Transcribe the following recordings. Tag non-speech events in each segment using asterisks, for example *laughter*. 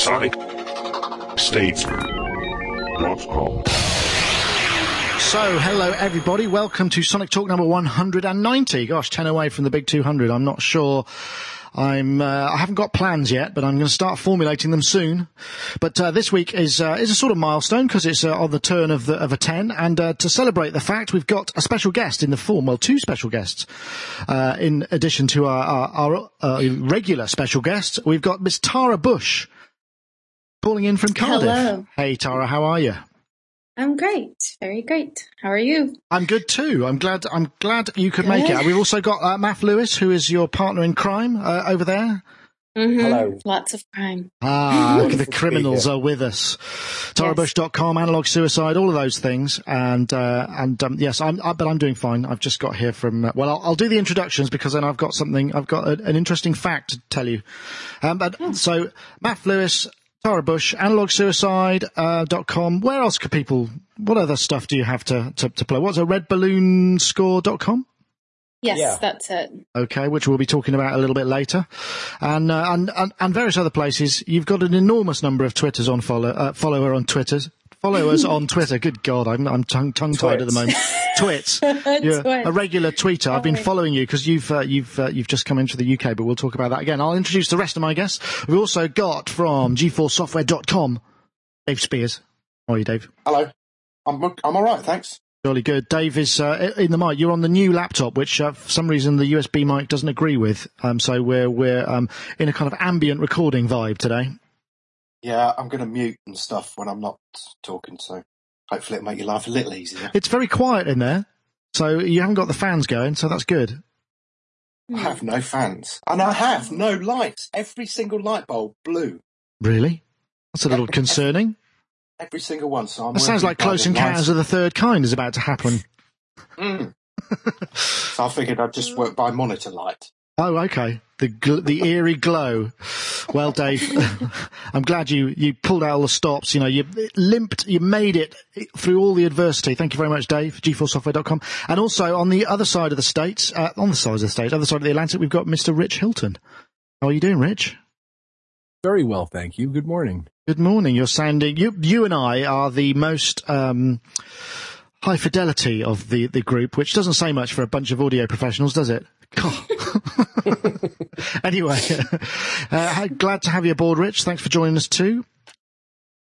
Sonic Statesman.com. So, hello everybody. Welcome to Sonic Talk number 190. Gosh, 10 away from the big 200. I'm not sure. I'm, uh, I haven't got plans yet, but I'm going to start formulating them soon. But, uh, this week is, uh, is a sort of milestone because it's, uh, on the turn of the, of a 10. And, uh, to celebrate the fact, we've got a special guest in the form, well, two special guests, uh, in addition to our, our, our, regular special guest. We've got Miss Tara Busch calling in from Cardiff. Hello. Hey, Tara, how are you? I'm great. Very great. How are you? I'm good too. I'm glad. I'm glad you could make it. We've also got uh, Maf Lewis, who is your partner in crime uh, over there. Mhm. Hello. Lots of crime. Ah, Wonderful *laughs* the criminals are with us. TaraBusch.com, analog suicide, all of those things, and uh, and um, yes, I'm. I, but I'm doing fine. I've just got here from. Uh, well, I'll, I'll do the introductions because then I've got something. I've got a, an interesting fact to tell you. Um, but so Maf Lewis. Tara Busch, analogsuicide.com. Uh, dot com. Where else could people, what other stuff do you have to, to, to play? What's a redballoonscore.com? Yes, Yeah. that's it. okay, which we'll be talking about a little bit later, and uh, and, and and various other places. You've got an enormous number of twitters on follow uh, follower on Twitters. Followers *laughs* on Twitter. Good God, I'm I'm tongue tongue tied at the moment. Twits. *laughs* You're Twits. a regular tweeter. I've been following you because you've uh, you've uh, you've just come into the UK, but we'll talk about that again. I'll introduce the rest of my guests. We've also got from GForceSoftware.com, Dave Spiers. How are you, Dave? Hello. I'm I'm all right, thanks. Jolly good. Dave is uh, in the mic. You're on the new laptop, which uh, for some reason the USB mic doesn't agree with. Um, so we're we're um, in a kind of ambient recording vibe today. Yeah, I'm going to mute and stuff when I'm not talking, so hopefully it'll make your life a little easier. It's very quiet in there, so you haven't got the fans going, so that's good. I have no fans, and I have no lights. Every single light bulb blue. Really, that's a little concerning. Every single one. So I'm That sounds like Close Encounters of the Third Kind is about to happen. Mm. *laughs* so I figured I'd just work by monitor light. Oh, okay. The gl- the eerie glow. Well, Dave, *laughs* I'm glad you, you pulled out all the stops. You know, you limped, you made it through all the adversity. Thank you very much, Dave. GForceSoftware.com. And also on the other side of the states, uh, on the side of the states, other side of the Atlantic, we've got Mr. Rich Hilton. How are you doing, Rich? Very well, thank you. Good morning. Good morning. You're sounding, you, you and I are the most, um, high fidelity of the, the group, which doesn't say much for a bunch of audio professionals, does it? *laughs* Anyway, *laughs* uh, glad to have you aboard, Rich. Thanks for joining us too.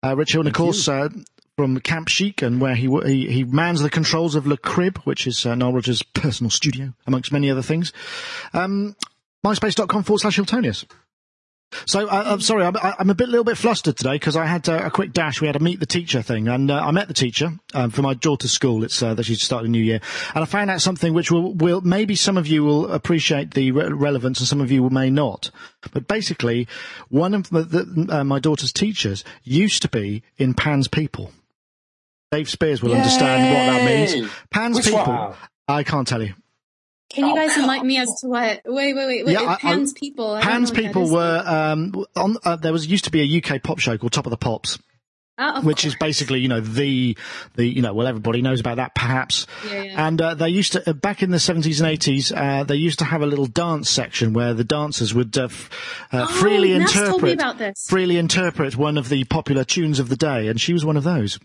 Uh, Rich Hilton, of course, uh, from Camp Chic, and where he, he he mans the controls of Le Crib, which is uh, Nile Rodgers' personal studio, amongst many other things. Um, MySpace.com forward slash Hiltonius. So uh, I'm sorry, I'm, I'm a bit, little bit flustered today because I had uh, a quick dash. We had a meet the teacher thing, and uh, I met the teacher um, for my daughter's school. It's uh, that she's started a new year, and I found out something which will, will maybe some of you will appreciate the re- relevance, and some of you may not. But basically, one of the, the, uh, my daughter's teachers used to be in Pan's People. Dave Spiers will understand what that means. Pan's Which People. one? I can't tell you. Can you Oh, guys enlighten me as to what? Wait, wait, wait. wait Yeah, I- I- people. I Pan's know what that People were um, on. Uh, there was used to be a UK pop show called Top of the Pops. Of which is basically, you know, the, the, you know, well, everybody knows about that perhaps. Yeah, yeah. And, uh, they used to, uh, back in the 70s and 80s, uh, they used to have a little dance section where the dancers would, uh, f- uh, Oh, freely told me interpret, about this. freely interpret one of the popular tunes of the day. And she was one of those.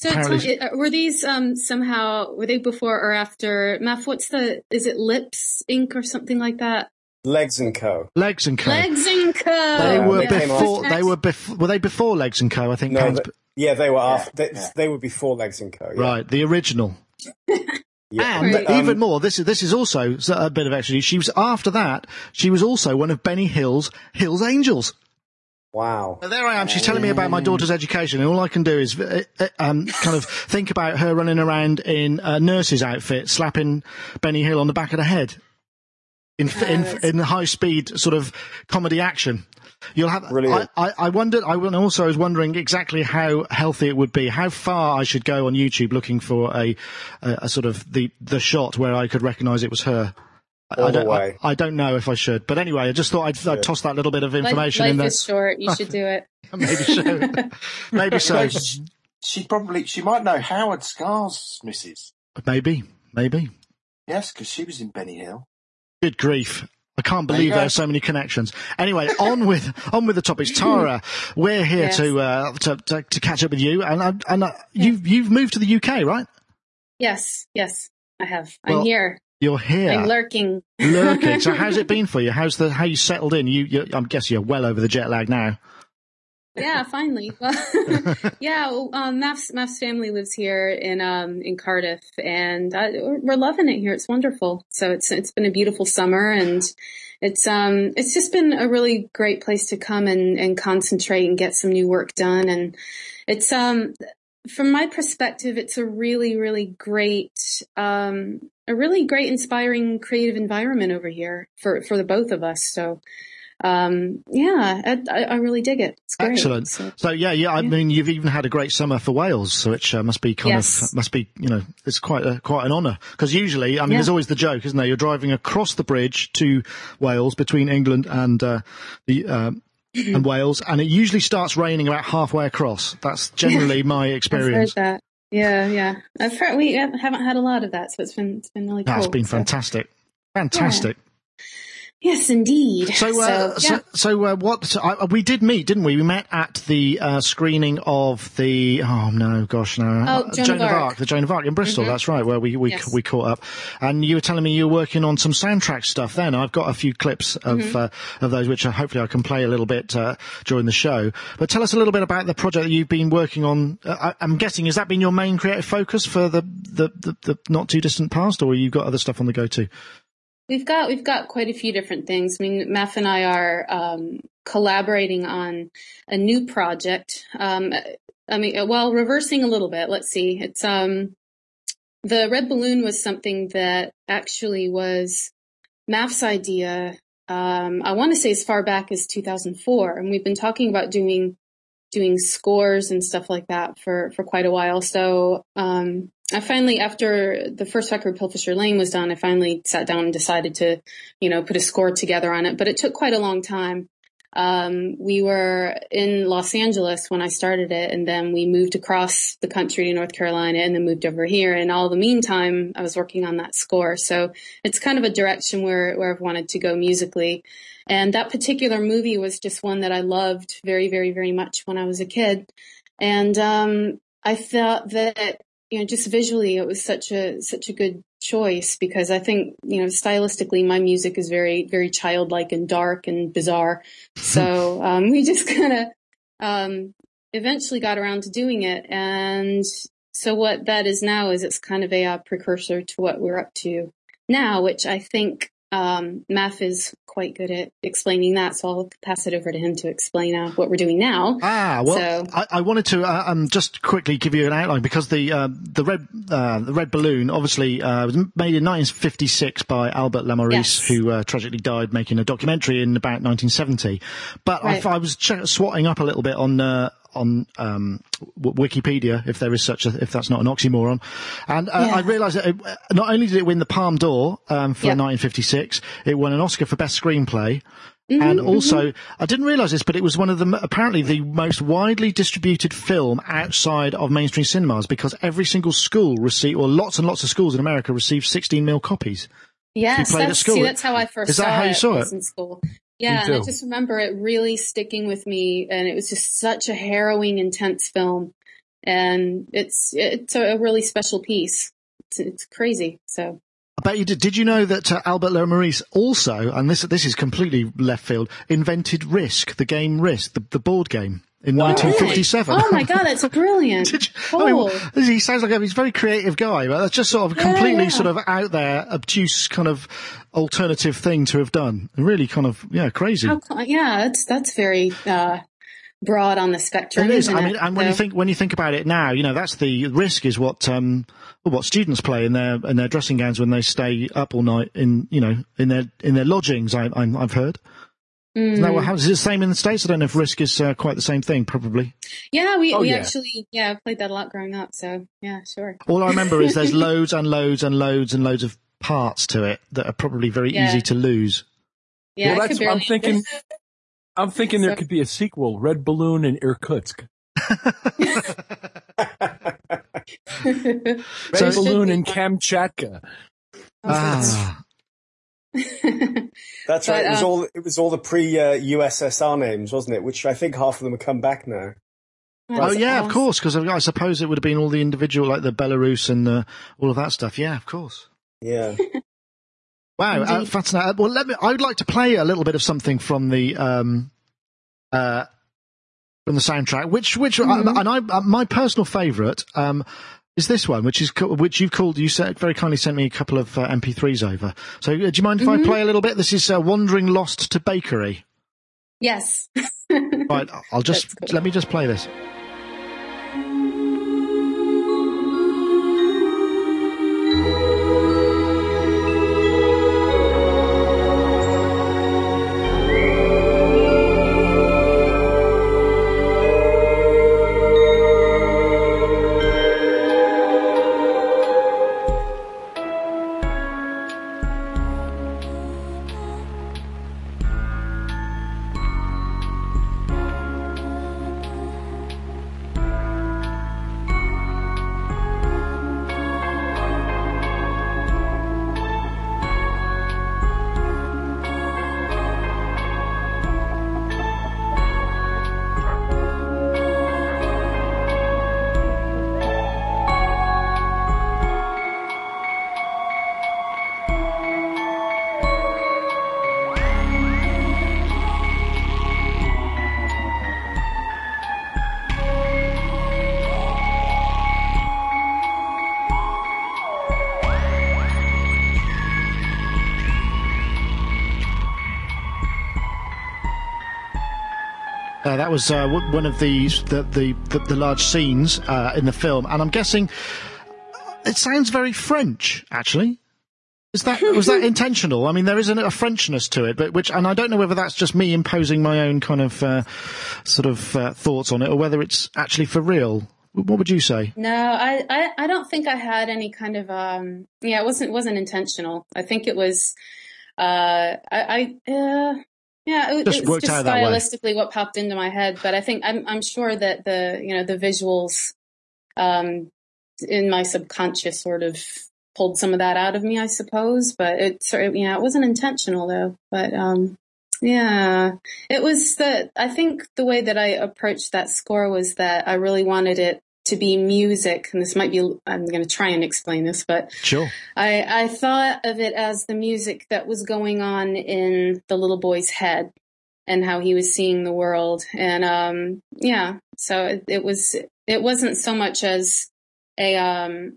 So tell apparently- me, uh, were these um somehow were they before or after? Maf, what's the? Is it Lips Inc. or something like that? Legs and Co. Legs and Co. Legs and Co. They Yeah, were they before, after. they were before, were they before Legs and Co? I think No, Pan's, but- yeah, they were after. They, yeah. they were before Legs and Co. Yeah. right, the original. *laughs* Yeah. And Right. even Um, more, this is this is also a bit of extra. She was after that. She was also one of Benny Hill's Hill's Angels. Wow. Now, there I am. She's telling me about my daughter's education, and all I can do is uh, uh, um, kind of think about her running around in a nurse's outfit, slapping Benny Hill on the back of the head in in, in high speed sort of comedy action. You'll have. I, Brilliant. I, I wondered. I also was wondering exactly how healthy it would be, how far I should go on YouTube looking for a, a, a sort of the the shot where I could recognise it was her. I- All I don't. way. I, I don't know if I should, but anyway, I just thought I'd, I'd toss that little bit of Life, information life in there. is short. You should do it. *laughs* Maybe so. *laughs* Maybe so. No, she, she probably she might know Howard Scarr's missus. Maybe. Maybe. Yes, because she was in Benny Hill. Good grief. I can't believe you there are so many connections. Anyway, on with on with the topics. Tara, we're here Yes. to, uh, to to to catch up with you, and and uh, you've you've moved to the UK, right? Yes, yes, I have. Well, I'm here. You're here, I'm lurking. lurking. So *laughs* how's it been for you? How's the how you settled in? You, you I'm guessing you're well over the jet lag now. yeah, finally. *laughs* Well, *laughs* yeah, um, Maf's family lives here in um in Cardiff, and I, we're loving it here. It's wonderful. So it's it's been a beautiful summer, and it's um it's just been a really great place to come and and concentrate and get some new work done. And it's um from my perspective, it's a really really great um a really great inspiring creative environment over here for for the both of us. So. Um, yeah, I, I really dig it. It's great. Excellent. So- So yeah, yeah. I Yeah. mean, you've even had a great summer for Wales, so which uh, must be kind Yes. of must be you know it's quite a, quite an honour because usually, I mean, Yeah. there's always the joke, isn't there? You're driving across the bridge to Wales between England and uh, the. And *laughs* Wales, and it usually starts raining about halfway across. That's generally my *laughs* I've heard experience. that. Yeah, yeah. I've heard we haven't had a lot of that, so it's been it's been really cool. That's been So- fantastic, fantastic. Yes, indeed. So, uh, so, yeah. so, uh, what? I, we did meet, didn't we? We met at the uh, screening of the. Oh no, gosh, no. Oh, Joan of Arc. the Joan of Arc in Bristol. Mhm. That's right, where we we Yes. we caught up, and you were telling me you were working on some soundtrack stuff. Then I've got a few clips of Mm-hmm. uh, of those, which uh, hopefully I can play a little bit uh, during the show. But tell us a little bit about the project that you've been working on. Uh, I, I'm guessing has that been your main creative focus for the the, the, the not too distant past, or you've got other stuff on the go too? We've got we've got quite a few different things. I mean, Maf and I are um, collaborating on a new project. Um, I mean, well, reversing a little bit. Let's see. It's um, the red balloon was something that actually was Maf's idea. Um, I want to say as far back as 2004, and we've been talking about doing doing scores and stuff like that for for quite a while. So um, I finally, after the first record, Pilfershire Lane was done, I finally sat down and decided to, you know, put a score together on it. But it took quite a long time. Um, we were in Los Angeles when I started it, and then we moved across the country to North Carolina, and then moved over here. And all the meantime, I was working on that score. So it's kind of a direction where where I've wanted to go musically. And that particular movie was just one that I loved very, very, very much when I was a kid. And um, I thought that you know, just visually, it was such a such a good choice because I think you know, stylistically, my music is very, very childlike and dark and bizarre. So um, we *laughs* just kind of um, eventually got around to doing it, and so what that is now is it's kind of a uh, precursor to what we're up to now, which I think um, Maf is quite good at explaining that. So I'll pass it over to him to explain uh, what we're doing now. Ah, well, So- I, I wanted to uh, um, just quickly give you an outline because the uh, the red uh, the red balloon obviously uh, was made in 1956 by Albert Lamorisse, Yes. who uh, tragically died making a documentary in about 1970. But Right. I, I was ch- swatting up a little bit on. Uh, on um, w- Wikipedia, if there is such a, if that's not an oxymoron, and uh, Yeah. I realised that it, not only did it win the Palme d'Or um, for Yeah. 1956, it won an Oscar for Best Screenplay, Mm-hmm, and also, I didn't realise this, but it was one of the apparently the most widely distributed film outside of mainstream cinemas because every single school received, or lots and lots of schools in America received 16 mil copies. Yes, that's, see, that's how I first Is that how you it. saw it? in school? Yeah, and I just remember it really sticking with me, and it was just such a harrowing, intense film, and it's it's a really special piece. It's, it's crazy. So I bet you did. Did you know that uh, Albert Maurice also, and this this is completely left field, invented Risk, the game Risk, the, the board game in Wow. 1957? oh my god, it's *laughs* brilliant. Did you, I mean, he sounds like a, he's a very creative guy, but that's just sort of a Yeah, completely yeah. sort of out there, obtuse kind of alternative thing to have done. Really kind of, yeah, crazy. How, yeah, that's that's very uh, broad on the spectrum. It is. I mean, it? and when you think when you think about it now, you know that's the risk is what um what students play in their in their dressing gowns when they stay up all night in you know in their in their lodgings. I, I I've heard. Isn't that Mm. what happens? Is it the same in the states? I don't know if risk is uh, quite the same thing. Probably. yeah, we Oh, we yeah. actually yeah played that a lot growing up. So yeah, sure. All I remember is there's *laughs* loads and loads and loads and loads of parts to it that are probably very Yeah. easy to lose. Yeah, Well, I that's could what I'm thinking. I'm thinking there could be a sequel, Red Balloon in Irkutsk. Red *laughs* *laughs* Red So- Balloon in Kamchatka. Ah. *laughs* That's right. It was um, all it was all the pre uh, USSR names, wasn't it? Which I think half of them have come back now. Oh That's yeah, of course. Because I suppose it would have been all the individual, like the Belarus and the, all of that stuff. Yeah, of course. Yeah. *laughs* Wow, uh, fascinating. Well, let me. I would like to play a little bit of something from the um, uh, from the soundtrack, which which Mhm. and I uh, my personal favourite um, is this one, which is which you've called. You said very kindly sent me a couple of uh, MP3s over. So, uh, do you mind if I Mhm. play a little bit? This is uh, "Wandering Lost to Bakery." Yes. *laughs* Right, I'll just cool. let me just play this. That was uh, one of the the, the, the, the large scenes uh, in the film, and I'm guessing it sounds very French. Actually, is that was that *laughs* intentional? I mean, there is an, a Frenchness to it, but which, and I don't know whether that's just me imposing my own kind of uh, sort of uh, thoughts on it, or whether it's actually for real. What would you say? No, I, I, I don't think I had any kind of um yeah, it wasn't wasn't intentional. I think it was uh I, I uh yeah, it, Just it was worked just out that way. stylistically what popped into my head, but I think I'm I'm sure that the you know the visuals um in my subconscious sort of pulled some of that out of me, I suppose, but it sort of yeah, it wasn't intentional though. But um yeah, it was the, I think the way that I approached that score was that I really wanted it to be music. And this might be, I'm going to try and explain this, but Sure. I, I thought of it as the music that was going on in the little boy's head and how he was seeing the world. And, um, yeah, so it, it was, it wasn't so much as a, um,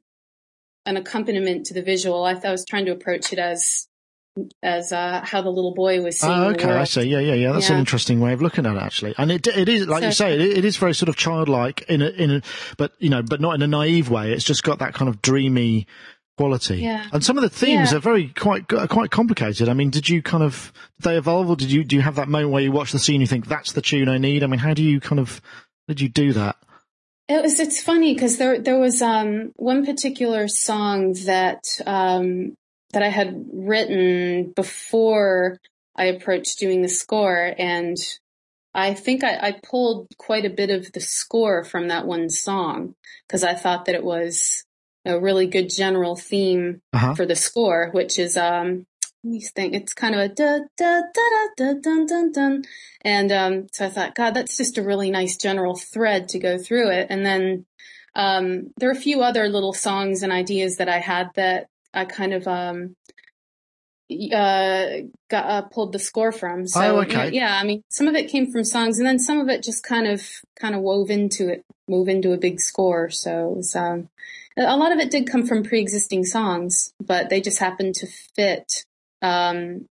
an accompaniment to the visual. I thought I was trying to approach it as, as, uh, how the little boy was seeing Oh, okay, I see. Yeah, yeah, yeah. That's an interesting way of looking at it, actually. And it it is like you say, it, it is very sort of childlike in a in a, but you know, but not in a naive way. It's just got that kind of dreamy quality. Yeah. And some of the themes Yeah. are very quite are quite complicated. I mean, did you kind of did they evolve, or did you do you have that moment where you watch the scene, and you think that's the tune I need? I mean, how do you kind of did you do that? It was. It's funny because there there was um one particular song that um that I had written before I approached doing the score, and I think I, I pulled quite a bit of the score from that one song because I thought that it was a really good general theme Uh-huh. for the score, which is um me think. It's kind of a da da da da da dun dun dun, and um so I thought, God, that's just a really nice general thread to go through it. And then um there are a few other little songs and ideas that I had that I kind of um uh got uh, pulled the score from. So Oh, okay. yeah, I mean, some of it came from songs, and then some of it just kind of kind of wove into it, wove into a big score. So it was um a lot of it did come from pre-existing songs, but they just happened to fit um,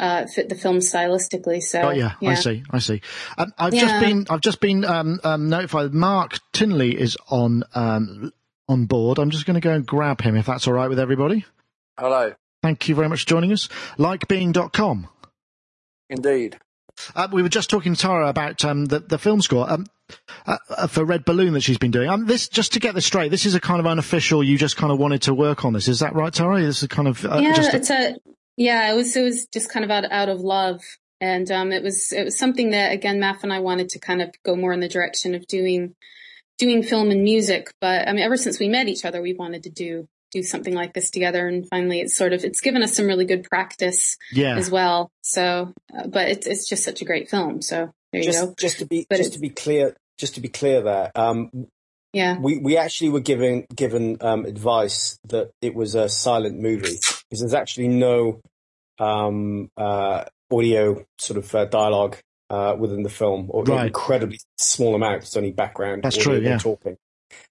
uh, fit the film stylistically. So Oh yeah, I see, I see. Um, I've just been, I've just been um, um, notified. Mark Tinley is on um, on board. I'm just going to go and grab him if that's all right with everybody. Hello. Thank you very much for joining us. Likebeing.com. Indeed. Uh, we were just talking to Tara about um, the the film score um, uh, uh, for Red Balloon that she's been doing. Um, this just to get this straight, this is a kind of unofficial. You just kind of wanted to work on this. Is that right, Tara? This is kind of uh, yeah, just a- it's a yeah. It was it was just kind of out out of love, and um, it was it was something that again, Maf and I wanted to kind of go more in the direction of doing doing film and music. But I mean, ever since we met each other, we wanted to do do something like this together. And finally, it's sort of it's given us some really good practice Yeah. as well. So, uh, but it's it's just such a great film. So there you Just, go. just to be, But just to be clear, just to be clear there, um, Yeah. we, we actually were given given um, advice that it was a silent movie because there's actually no um, uh, audio sort of uh, dialogue uh, within the film, or Right. incredibly small amount. It's only background. That's true, yeah. Talking.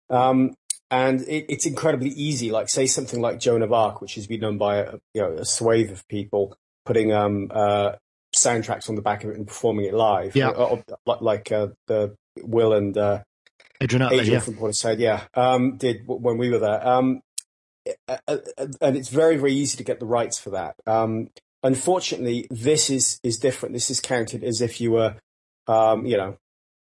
Um, and it, it's incredibly easy. Like say something like Joan of Arc, which has been done by a, you know a swathe of people putting um, uh, soundtracks on the back of it and performing it live. Yeah. Uh, like, like uh, the Will and uh, Adrian Adrian yeah. from Portishead, yeah, um, did w- when we were there. Um, and it's very, very easy to get the rights for that. Um, unfortunately, this is is different. This is counted as if you were, um, you know,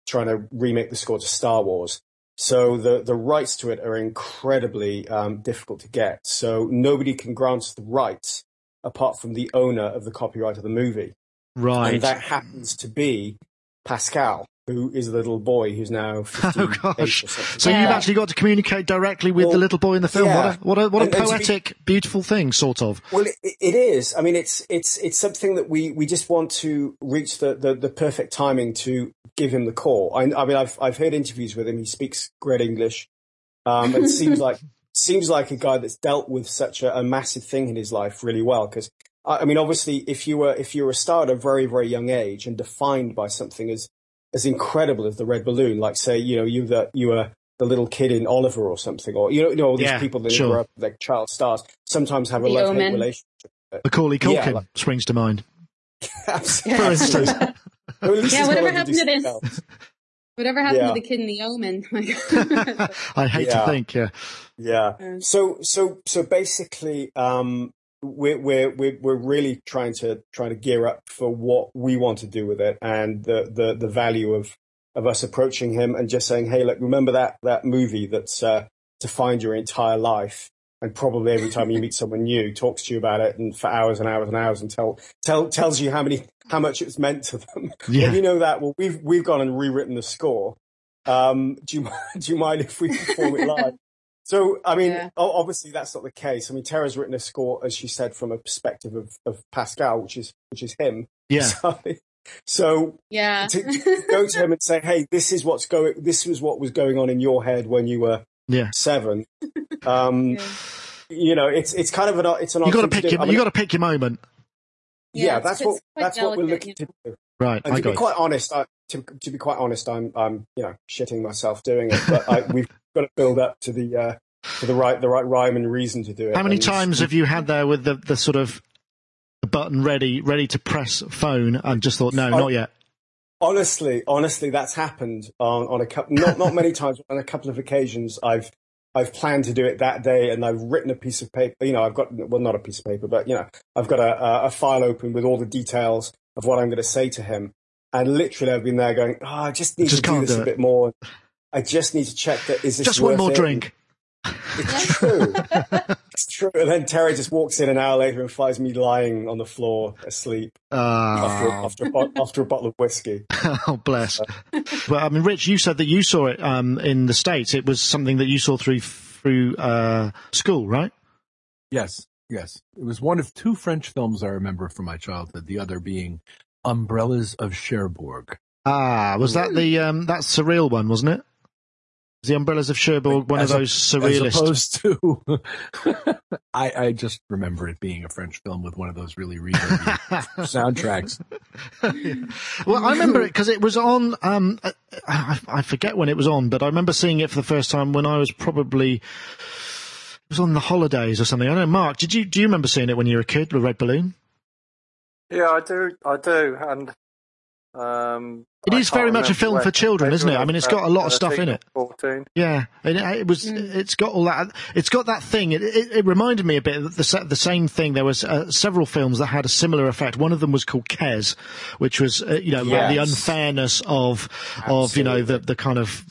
trying to remake the score to Star Wars. So the the rights to it are incredibly um, difficult to get. So nobody can grant the rights apart from the owner of the copyright of the movie Right. and that happens to be Pascal, who is the little boy who's now 15 *laughs* Oh gosh! So Yeah. you've actually got to communicate directly with the little boy in the film. yeah. What a what a, what a and be- poetic, beautiful thing, sort of. Well, it, it is. I mean, it's it's it's something that we, we just want to reach the, the, the perfect timing to give him the call. I, I mean, I've I've heard interviews with him. He speaks great English. Um, it seems like *laughs* seems like a guy that's dealt with such a, a massive thing in his life really well. Because I, I mean, obviously, if you were if you were a star at a very very young age and defined by something as as incredible as the red balloon, like say you know you the you were the little kid in Oliver or something, or you know you know all these Yeah, people that sure. grow up like child stars sometimes have a The love hate Omen. relationship. Macaulay Yeah, Culkin like- springs to mind. *laughs* Absolutely. For instance. *laughs* Well, Yeah, whatever not allowed to happened to this? Whatever happened Yeah. to the kid in the Omen? *laughs* I hate Yeah. to think. Yeah. Yeah. So so so basically, um, we're we're we're we're really trying to trying to gear up for what we want to do with it and the the the value of of us approaching him and just saying, hey, look, remember that that movie that's uh, defined your entire life. And probably every time you meet *laughs* someone new, talks to you about it, and for hours and hours and hours, and tell, tell tells you how many how much it's meant to them. *laughs* Yeah. Well, you know that. Well, we've we've gone and rewritten the score. Um, do you *laughs* do you mind if we perform it live? So, I mean, Yeah. obviously that's not the case. I mean, Tara's written a score, as she said, from a perspective of, of Pascal, which is which is him. Yeah. *laughs* So, so yeah. to, to go to him and say, "Hey, this is what's going. This was what was going on in your head when you were Yeah. seven. Um, *laughs* Yeah. You know, it's it's kind of an it's an You got to pick your, I mean, you got to pick your moment. yeah, Yeah, that's what quite that's what we're delicate, looking to do. Right. And I to got be it. quite honest, I, to, to be quite honest, I'm, I'm, you know, shitting myself doing it. But I, we've got to build up to the, uh, to the right, the right rhyme and reason to do it. How many And times have you had there with the, the sort of button ready, ready to press phone, and just thought, no, Oh. not yet. Honestly, honestly, that's happened on, on a couple, not, not many times, on a couple of occasions. I've, I've planned to do it that day and I've written a piece of paper, you know, I've got, well, not a piece of paper, but you know, I've got a, a, a file open with all the details of what I'm going to say to him. And literally I've been there going, oh, I just need Just to do this do a bit more. I just need to check that is this Just one more it? drink. It's true. *laughs* it's true. And then Terry just walks in an hour later and finds me lying on the floor asleep after, Ah, after, a, bo- after a bottle of whiskey. *laughs* oh bless. Well, I mean, Rich, you said that you saw it um, in the states. It was something that you saw through through uh, school, right? Yes, yes. It was one of two French films I remember from my childhood. The other being Umbrellas of Cherbourg. Ah, was that the um, that's surreal one, wasn't it? Was the Umbrellas of Cherbourg one As of a- those surrealist? As opposed to, *laughs* I, I just remember it being a French film with one of those really reverby *laughs* soundtracks. well, I remember it because it was on. Um, uh, I, I forget when it was on, but I remember seeing it for the first time when I was probably. It was on the holidays or something. I don't know, Mark. Did you do you remember seeing it when you were a kid, the Red Balloon? Yeah, I do. I do, and um, It I is very much a film for children, isn't it? I mean, it's got a lot of stuff in it. Fourteen. Yeah, it, it was. It's got all that. It's got that thing. It, it, it reminded me a bit of the the same thing. There was uh, several films that had a similar effect. One of them was called Kes, which was uh, you know like the unfairness of of you know the the kind of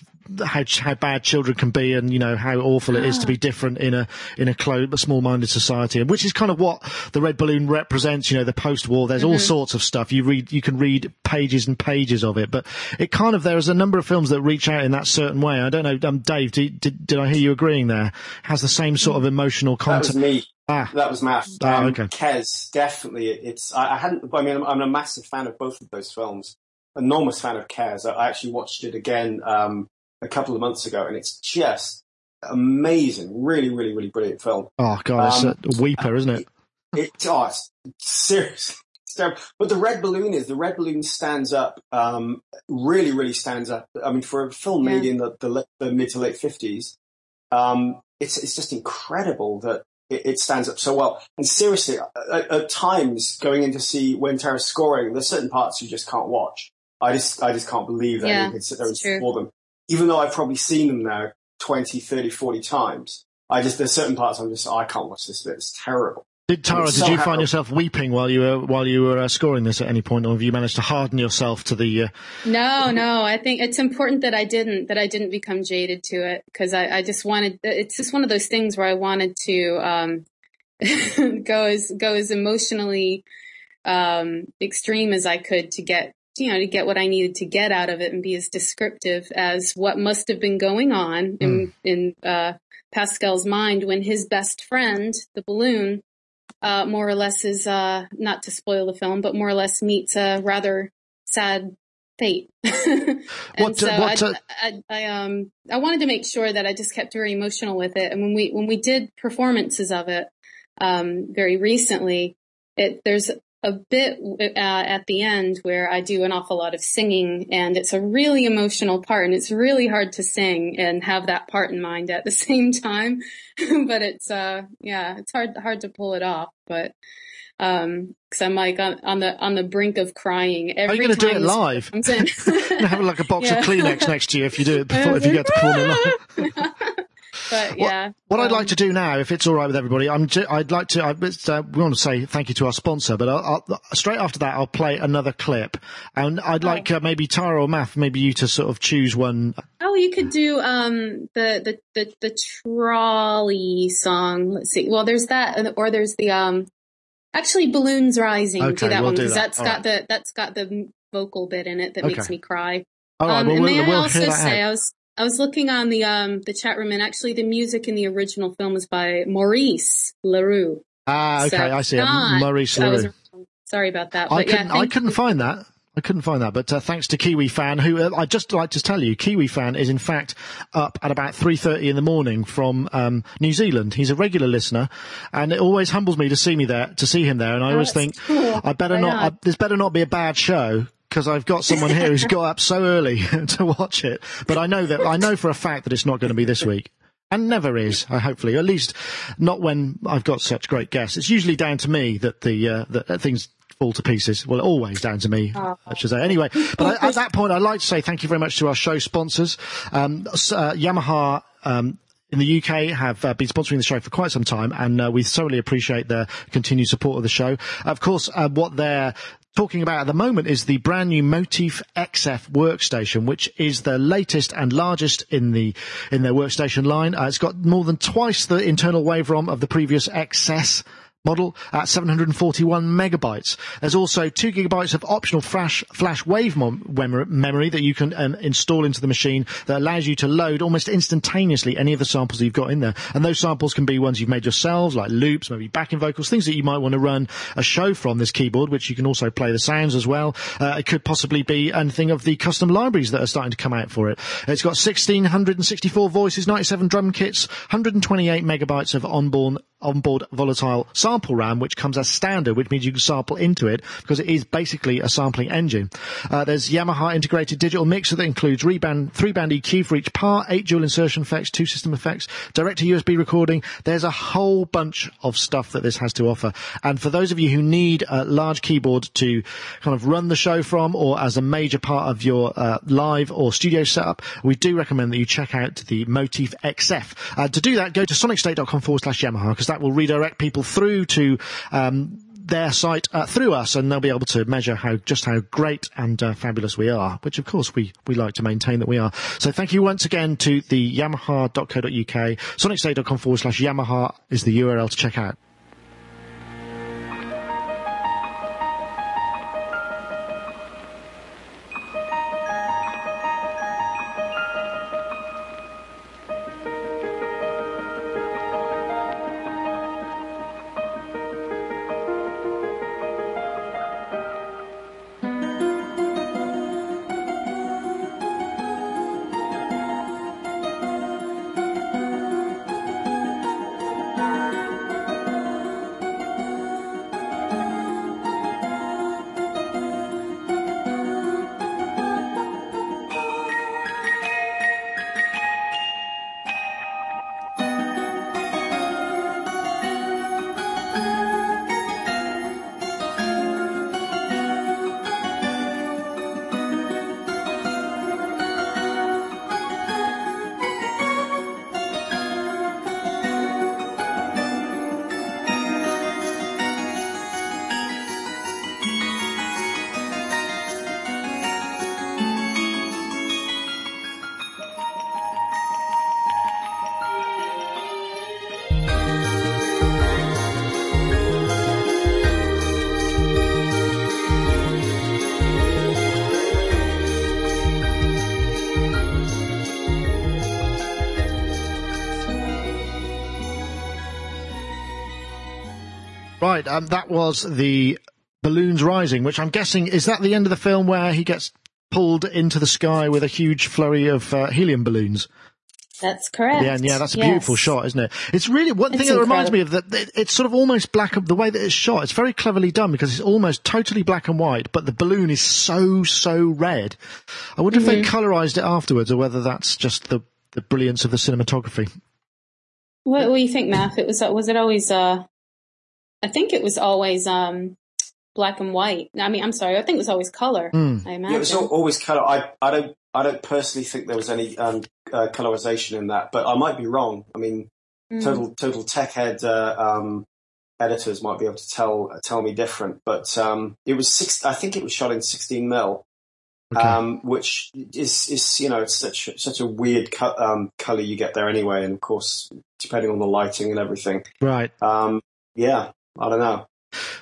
how how bad children can be, and you know how awful it is to be different in a in a closed, a small-minded society, which is kind of what the Red Balloon represents. You know, the post-war. There's all sorts of stuff you read. You can read pages and pages of it, but it kind of there is a number of films that reach out in that certain way. I don't know, um, Dave. Did, did did I hear you agreeing there? Has the same sort of emotional content. That was content. me. Ah. That was Maf. Ah, Um, okay. Kes, definitely. It's. I, I hadn't. I mean, I'm, I'm a massive fan of both of those films. Enormous fan of Kes. I, I actually watched it again um, a couple of months ago, and it's just amazing. Really, really, really brilliant film. Oh god, it's Um, a weeper, isn't it? It, oh, it's seriously. terrible. But the red balloon is the red balloon stands up. Um, really, really stands up. I mean, for a film made in the, the, the mid to late fifties, um, it's it's just incredible that it, it stands up so well. And seriously, at, at times going in to see when Tara's scoring, there's certain parts you just can't watch. I just I just can't believe that Yeah, you can sit there and it's true. score them, even though I've probably seen them now 20, 30, 40 times. I just there's certain parts I'm just I can't watch this bit. It's terrible. Did Tara? Did you find yourself weeping while you were while you were uh, scoring this at any point, or have you managed to harden yourself to the? Uh, No, no. I think it's important that I didn't that I didn't become jaded to it because I, I just wanted. It's just one of those things where I wanted to um, *laughs* go as go as emotionally um, extreme as I could to get you know to get what I needed to get out of it and be as descriptive as what must have been going on in in uh, Pascal's mind when his best friend, the balloon, uh, more or less is uh, not to spoil the film, but more or less meets a rather sad fate. *laughs* and What, so what, I, uh, I, I, um, I wanted to make sure that I just kept very emotional with it. And when we, when we did performances of it, um, very recently, it, there's a bit, uh, at the end where I do an awful lot of singing and it's a really emotional part and it's really hard to sing and have that part in mind at the *laughs* same time. *laughs* but it's, uh, yeah, it's hard, hard to pull it off, but, um, cause I'm like on, on the, on the brink of crying are every you going to do it live? in. *laughs* You have like a box Yeah. of Kleenex next to you if you do it before, if you get to perform it live. But yeah. What I'd um, like to do now, if it's all right with everybody, I'm ju- I'd like to. I, uh, we want to say thank you to our sponsor, but I'll, I'll, straight after that, I'll play another clip, and I'd like uh, maybe Tara or Maf, maybe you to sort of choose one. Oh, you could do um the the the, the trolley song. Let's see. Well, there's that, or there's the um actually balloons rising. Okay, do that we'll one because that. that's All got the that's got the vocal bit in it that makes me cry. All right, um, well, and we'll, may I we'll also say. I was I was looking on the um the chat room and actually the music in the original film was by Maurice Leroux. Ah, okay, So I see. not- Maurice Leroux. Sorry about that. I But yeah, couldn't. I couldn't find that. I couldn't find that, but uh, thanks to Kiwi Fan, who uh, I'd just like to tell you, Kiwi Fan is in fact up at about three thirty in the morning from um, New Zealand. He's a regular listener, and it always humbles me to see me there, to see him there. And I always Oh, that's think, cool. I better Right not. I, this better not be a bad show because I've got someone here who's got up so early *laughs* to watch it. But I know that I know for a fact that it's not going to be this week. And never is, hopefully. At least not when I've got such great guests. It's usually down to me that the uh, that things fall to pieces. Well, always down to me, I should say. Anyway, but I, at that point, I'd like to say thank you very much to our show sponsors, um, uh, Yamaha. Um, in the UK have uh, been sponsoring the show for quite some time, and uh, we thoroughly appreciate their continued support of the show. Of course, uh, what they're talking about at the moment is the brand new Motif XF workstation, which is the latest and largest in the in their workstation line. Uh, it's got more than twice the internal waverom of the previous XS model at 741 megabytes. There's also two gigabytes of optional flash flash wave memory that you can um, install into the machine that allows you to load almost instantaneously any of the samples you've got in there. And those samples can be ones you've made yourselves, like loops, maybe backing vocals, things that you might want to run a show from this keyboard, which you can also play the sounds as well. Uh, it could possibly be anything of the custom libraries that are starting to come out for it. It's got 1664 voices, 97 drum kits, 128 megabytes of onboard onboard volatile sample RAM, which comes as standard, which means you can sample into it because it is basically a sampling engine. Uh, there's Yamaha integrated digital mixer that includes reband, three band EQ for each part, eight dual insertion effects, two system effects, direct to USB recording. There's a whole bunch of stuff that this has to offer. And for those of you who need a large keyboard to kind of run the show from or as a major part of your uh, live or studio setup, we do recommend that you check out the Motif XF. Uh, to do that, go to sonicstate.com forward slash Yamaha because will redirect people through to um, their site uh, through us, and they'll be able to measure how just how great and uh, fabulous we are, which of course we, we like to maintain that we are. So thank you once again to the Yamaha.co.uk. Sonicstate.com forward slash Yamaha is the URL to check out. Right, um, that was the balloons rising, which I'm guessing is that the end of the film where he gets pulled into the sky with a huge flurry of uh, helium balloons. That's correct. Yeah, yeah, that's a Yes. beautiful shot, isn't it? It's really one It's thing that reminds me of that. it- It's sort of almost black. The way that it's shot, it's very cleverly done because it's almost totally black and white, but the balloon is so so red. I wonder if they Mm-hmm. colorized it afterwards, or whether that's just the the brilliance of the cinematography. What, what do you think, Maf? It was was it always? Uh, I think it was always um, black and white. I mean, I'm sorry. I think it was always color. Hmm. I Yeah, it was al- always colour. I, I don't I don't personally think there was any um, uh, colorization in that, but I might be wrong. I mean, Mm. total total tech head uh, um, editors might be able to tell tell me different. But um, it was six. I think it was shot in 16 mil, Okay. um, which is is you know it's such such a weird co- um, color you get there anyway, and of course depending on the lighting and everything. right. Um, yeah, I don't know.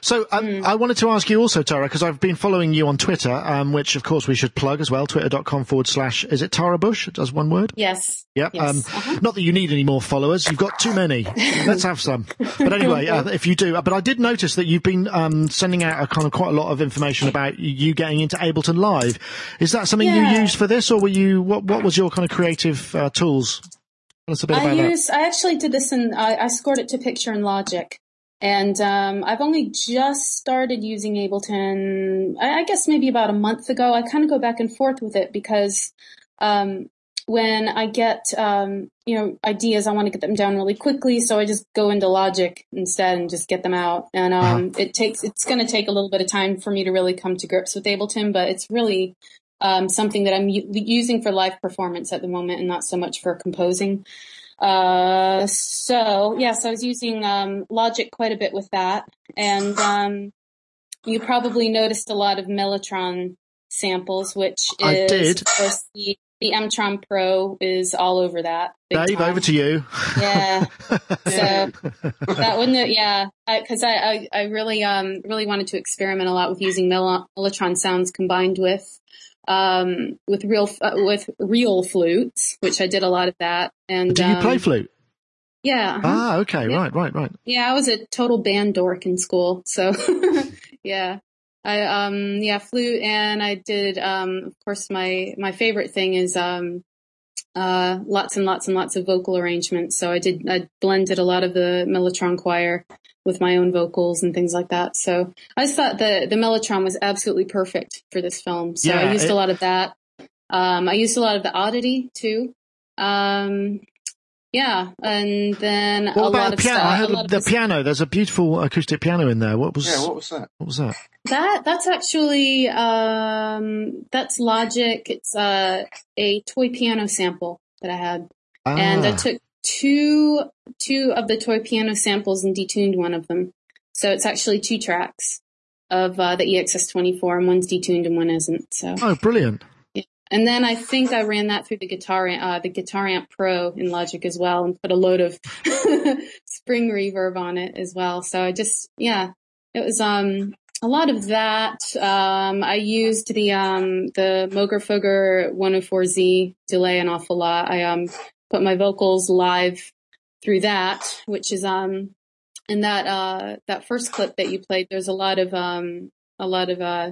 So um, Hmm. I wanted to ask you also, Tara, because I've been following you on Twitter, um, which of course we should plug as well. Twitter.com forward slash. Is it Tara Busch? It Does one word? Yes. Yep. Yes. Um, Uh-huh. Not that you need any more followers. You've got too many. *laughs* Let's have some. But anyway, uh, *laughs* if you do, but I did notice that you've been um, sending out a kind of quite a lot of information about you getting into Ableton Live. Is that something Yeah. you used for this, or were you? What What was your kind of creative uh, tools? Tell us a bit I about use. I actually did this and I, I scored it to picture in Logic, and um, I've only just started using Ableton. I, I guess maybe about a month ago. I kind of go back and forth with it because um, when I get um, you know ideas, I want to get them down really quickly, so I just go into Logic instead and just get them out. And um, it takes. It's going to take a little bit of time for me to really come to grips with Ableton, but it's really um, something that I'm u- using for live performance at the moment, and not so much for composing. Uh, so yes, I was using um, Logic quite a bit with that, and um, you probably noticed a lot of Mellotron samples, which is I did. of course the the Mtron Pro is all over that. Dave, time. over to you. Yeah. *laughs* So that wouldn't, have- yeah, because I, I, I really, um, really wanted to experiment a lot with using Mel- Mellotron sounds combined with, um, with real, uh, with real flutes, which I did a lot of that. And Do you play um, flute? Yeah, uh-huh. Ah, okay, Yeah. right, right, right. yeah. I was a total band dork in school, so *laughs* yeah. I um yeah flute and I did um of course my my favorite thing is um uh lots and lots and lots of vocal arrangements. So I did I blended a lot of the Mellotron choir with my own vocals and things like that. So I just thought the the Mellotron was absolutely perfect for this film. So Yeah, I used it- a lot of that. Um I used a lot of the oddity too. Um yeah, and then What a about lot the of piano? stuff. I a heard lot the this- piano. There's a beautiful acoustic piano in there. What was? Yeah, what was that? what was that? That that's actually um that's Logic. It's uh, a toy piano sample that I had, and I Ah. took two two of the toy piano samples and detuned one of them. So it's actually two tracks of uh, the EXS24, and one's detuned and one isn't. So. Oh, brilliant! And then I think I ran that through the guitar, uh, the Guitar Amp Pro in Logic as well, and put a load of *laughs* spring reverb on it as well. So I just, yeah, it was um a lot of that. Um, I used the um the Moogerfooger 104Z delay an awful lot. I um put my vocals live through that, which is um in that uh that first clip that you played. There's a lot of um a lot of uh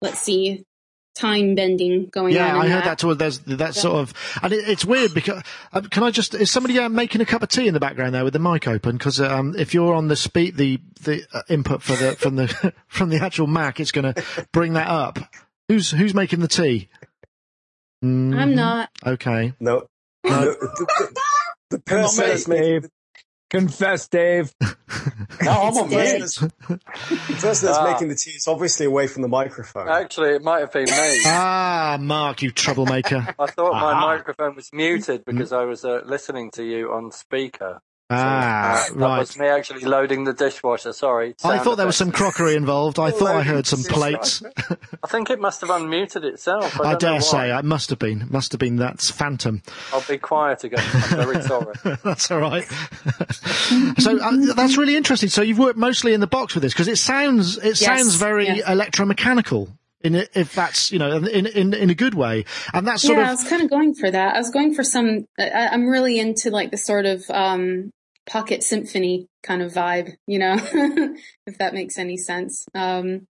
let's see time bending going yeah, on. Yeah, I heard that. that. Too. There's that sort of, and it, it's weird because uh, can I just? Is somebody uh, making a cup of tea in the background there with the mic open? Because um, if you're on the speed, the the uh, input for the from the *laughs* from the actual Mac, it's going to bring that up. Who's who's making the tea? Mm, I'm not. Okay. No. no the, the, the person me, that's making Dave. Confess, Dave. *laughs* No, I'm on the mute. person that's, the person that's Ah. making the tea is obviously away from the microphone. Actually, it might have been me. Ah, Mark, you troublemaker. I thought my Ah. microphone was muted because I was uh, listening to you on speaker. Ah, Uh, that right. was me actually loading the dishwasher. Sorry. I Sound thought there was some crockery involved. I thought I heard some plates. *laughs* I think it must have unmuted itself. I, I dare say it must have been. Must have been that's Phantom. I'll be quiet again. I'm very *laughs* sorry. that's all right. *laughs* so uh, that's really interesting. So you've worked mostly in the box with this because it sounds it sounds very yes. electromechanical. In it, if that's you know in in in a good way, and that's sort of yeah, I was kind of going for that. I was going for some. I, I'm really into like the sort of um, pocket symphony kind of vibe, you know, *laughs* if that makes any sense. Um,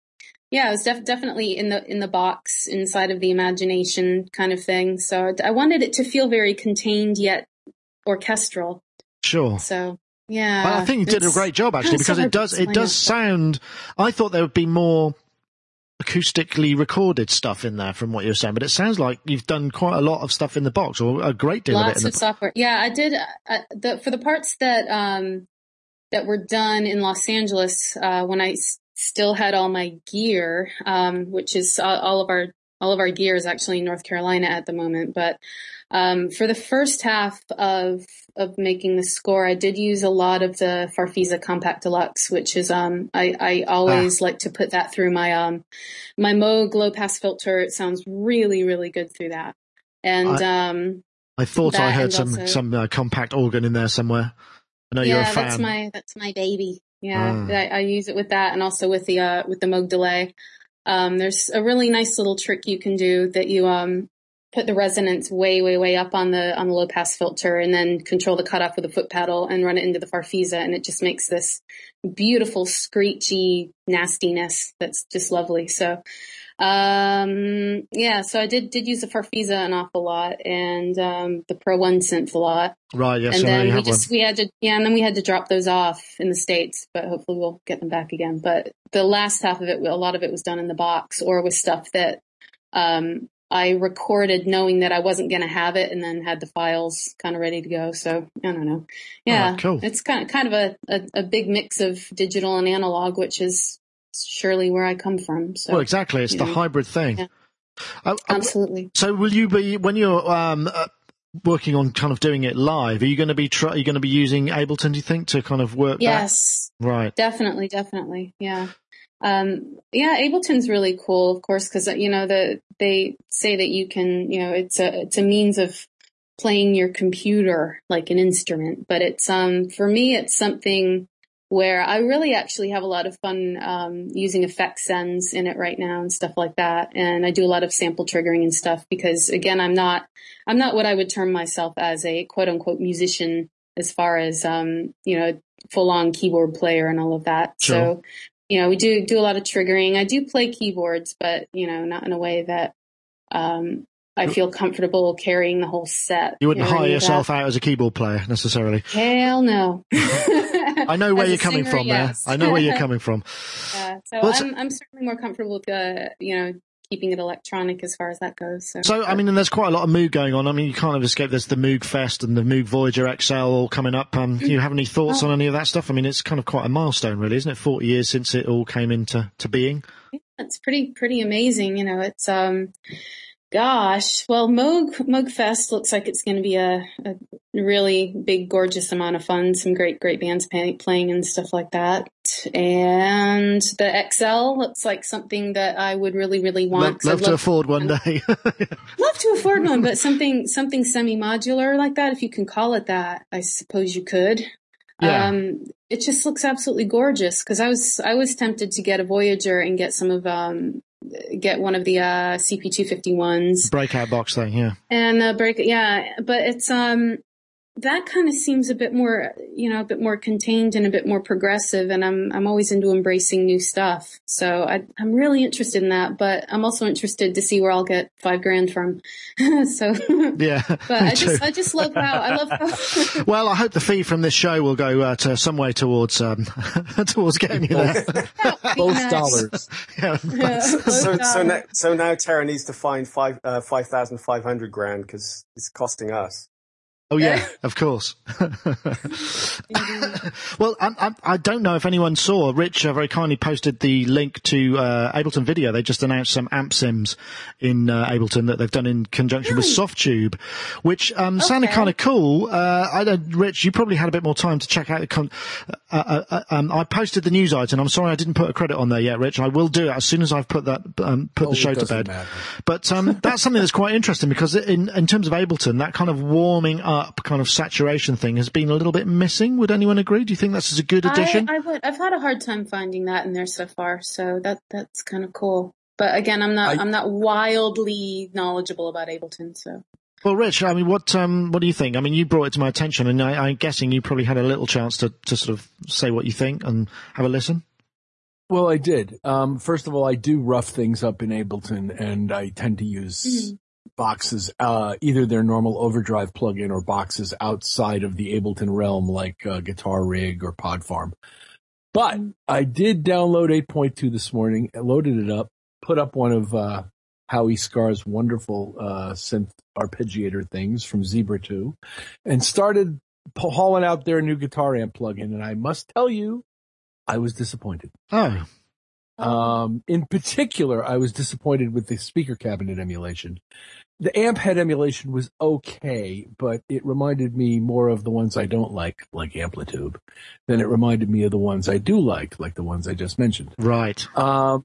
yeah, it was def- definitely in the in the box inside of the imagination kind of thing. So I wanted it to feel very contained yet orchestral. sure. So yeah, But I think you did a great job *laughs* actually because it does it does sound. I thought there would be more acoustically recorded stuff in there from what you're saying, but it sounds like you've done quite a lot of stuff in the box or a great deal of it lots in of the software. Yeah, I did uh, the for the parts that um that were done in Los Angeles uh, when I s- still had all my gear, um, which is all, all of our all of our gear is actually in North Carolina at the moment. But um, for the first half of of making the score, I did use a lot of the Farfisa Compact Deluxe, which is um I, I always like to put that through my um my Moog low pass filter. It sounds really really good through that. And um I thought I heard some also- some uh, compact organ in there somewhere. I know you're a yeah, fan. that's my that's my baby. Yeah, Ah. I, I use it with that and also with the uh with the Moog delay. Um, there's a really nice little trick you can do that you um put the resonance way way way up on the on the low pass filter and then control the cutoff with a foot pedal and run it into the Farfisa and it just makes this beautiful screechy nastiness that's just lovely. So um yeah, so I did did use the Farfisa an awful lot and um the Pro One synth a lot right, yes, and I know then we just one. we had to yeah, and then we had to drop those off in the states, but hopefully we'll get them back again. But the last half of it, a lot of it was done in the box or with stuff that um, I recorded knowing that I wasn't going to have it, and then had the files kind of ready to go. So I don't know. Yeah, Oh, cool. It's kind of kind of a, a a big mix of digital and analog, which is surely where I come from. So Well, exactly. It's the know. hybrid thing. Yeah. Uh, uh, absolutely. so, will you be when you're um, uh, working on kind of doing it live? Are you going to be try, are you going to be using Ableton? Do you think to kind of work Yes. Right. Definitely, definitely. Yeah. Um, yeah, Ableton's really cool, of course, because, you know, the, they say that you can, you know, it's a, it's a means of playing your computer like an instrument, but it's, um, for me, it's something where I really actually have a lot of fun, um, using effect sends in it right now and stuff like that. And I do a lot of sample triggering and stuff because again, I'm not, I'm not what I would term myself as a quote unquote musician as far as, um, you know, full on keyboard player and all of that. Sure. So, you know, we do do a lot of triggering. I do play keyboards, but you know, not in a way that um, I feel comfortable carrying the whole set. You wouldn't know, hire of that. yourself out as a keyboard player necessarily. Hell no. *laughs* *laughs* I know where you're coming singer, from yes. there. I know where you're coming from. Yeah, so Well, I'm I'm certainly more comfortable with uh, you know keeping it electronic as far as that goes. So, So, I mean, and there's quite a lot of Moog going on. I mean, you can't have escaped. There's the Moog Fest and the Moog Voyager XL all coming up. Um, do you have any thoughts Oh. on any of that stuff? I mean, it's kind of quite a milestone, really, isn't it? 40 years since it all came into to being. it's pretty pretty amazing. You know, it's um, Gosh, well, Moog Moog Fest looks like it's going to be a, a, really big, gorgeous amount of fun. Some great, great bands pay, playing and stuff like that. And the XL looks like something that I would really, really want. Love, love to afford one day. *laughs* love to afford one, but something something semi modular like that, if you can call it that, I suppose you could. Yeah. Um, it just looks absolutely gorgeous because I was I was tempted to get a Voyager and get some of um get one of the uh CP251s breakout box thing, yeah. And uh, break yeah, but it's um that kind of seems a bit more, you know, a bit more contained and a bit more progressive. And I'm, I'm always into embracing new stuff. So I, am really interested in that, but I'm also interested to see where I'll get five grand from. *laughs* so yeah, *laughs* but I just, I just love how, I love how. *laughs* well, I hope the fee from this show will go uh, to some way towards, um, towards getting you there. both nice. dollars. yeah, so, so, now, so now Tara needs to find five, uh, 5,500 grand because it's costing us. Oh yeah, *laughs* of course. *laughs* well, I, I, I, don't know if anyone saw. Rich uh, very kindly posted the link to uh, Ableton Video. They just announced some amp sims in uh, Ableton that they've done in conjunction really? with Softube, which um, okay. sounded kind of cool. Uh, I don't, Rich, you probably had a bit more time to check out the. Con- uh, uh, um, I posted the news item. I'm sorry I didn't put a credit on there yet, Rich. I will do it as soon as I've put that um, put oh, the show to bed. Matter. But um, that's something that's quite interesting because in in terms of Ableton, that kind of warming up up kind of saturation thing has been a little bit missing. Would anyone agree? Do you think that's a good addition? I, I have had a hard time finding that in there so far, so that that's kind of cool. But again, I'm not I, am not wildly knowledgeable about Ableton, so. Well, Rich, I mean, what um, what do you think? I mean, you brought it to my attention, and I, am guessing you probably had a little chance to, to sort of say what you think and have a listen. Well, I did. Um, first of all, I do rough things up in Ableton, and I tend to use mm-hmm boxes, uh, either their normal overdrive plugin or boxes outside of the Ableton realm like uh, Guitar Rig or Pod Farm. But I did download 8.2 this morning, loaded it up, put up one of uh, Howie Scarr's wonderful uh, synth arpeggiator things from Zebra 2, and started hauling out their new guitar amp plugin. And I must tell you, I was disappointed. Oh. Um, in particular, I was disappointed with the speaker cabinet emulation the amp head emulation was okay, but it reminded me more of the ones I don't like, like Amplitube, than it reminded me of the ones I do like, like the ones I just mentioned. Right. Um,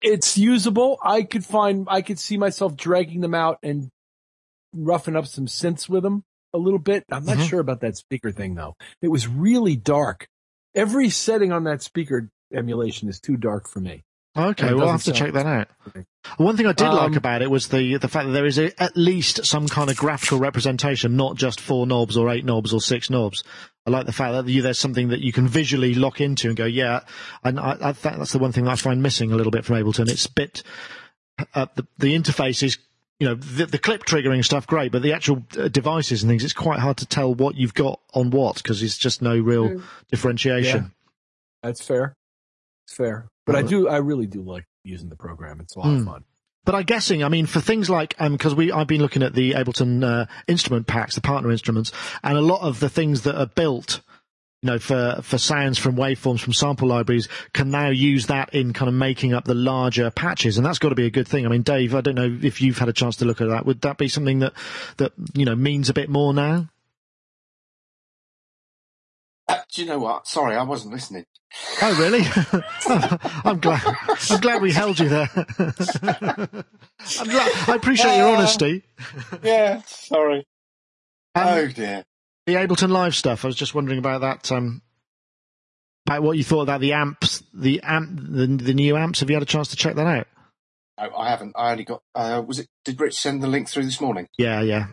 it's usable. I could find, I could see myself dragging them out and roughing up some synths with them a little bit. I'm not mm-hmm. sure about that speaker thing though. It was really dark. Every setting on that speaker emulation is too dark for me. Okay, we'll have to check that out. One thing I did um, like about it was the the fact that there is a, at least some kind of graphical representation, not just four knobs or eight knobs or six knobs. I like the fact that you, there's something that you can visually lock into and go, yeah. And I, I think that's the one thing that I find missing a little bit from Ableton. It's bit uh, the the interface is you know the, the, clip triggering stuff great, but the actual uh, devices and things, it's quite hard to tell what you've got on what because there's just no real mm. differentiation. Yeah, that's fair. It's fair. But I do, I really do like using the program. It's a lot mm. of hmm. fun. But I'm guessing, I mean, for things like, um, because um, we, I've been looking at the Ableton uh, instrument packs, the partner instruments, and a lot of the things that are built, you know, for for sounds from waveforms from sample libraries, can now use that in kind of making up the larger patches, and that's got to be a good thing. I mean, Dave, I don't know if you've had a chance to look at that. Would that be something that that you know means a bit more now? Uh, do you know what? Sorry, I wasn't listening. Oh, really? *laughs* *laughs* I'm glad. I'm glad we held you there. *laughs* I'm glad, I appreciate your uh, honesty. yeah, sorry. Um, oh dear. The Ableton Live stuff. I was just wondering about that. Um, about what you thought about the amps, the amp, the, the new amps. Have you had a chance to check that out? No, I haven't. I only got. Uh, was it? Did Rich send the link through this morning? Yeah, yeah.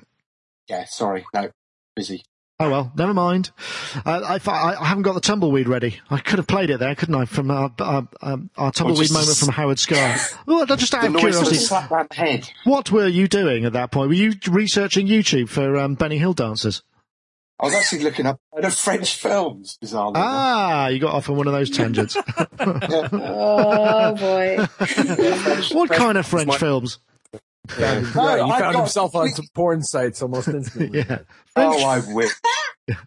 Yeah. Sorry. No, busy. Oh well, never mind. Uh, I, I, haven't got the tumbleweed ready. I could have played it there, couldn't I? From our, our, our tumbleweed moment from Howard Scarr. *laughs* well, just out of curiosity, what were you doing at that point? Were you researching YouTube for um, Benny Hill dancers? I was actually looking up the French films, bizarrely. Ah, you got off on one of those tangents. *laughs* oh boy! *laughs* what kind of French films? Yeah, no, he found himself on some porn sites almost instantly. *laughs* yeah. Oh, I wish. *laughs*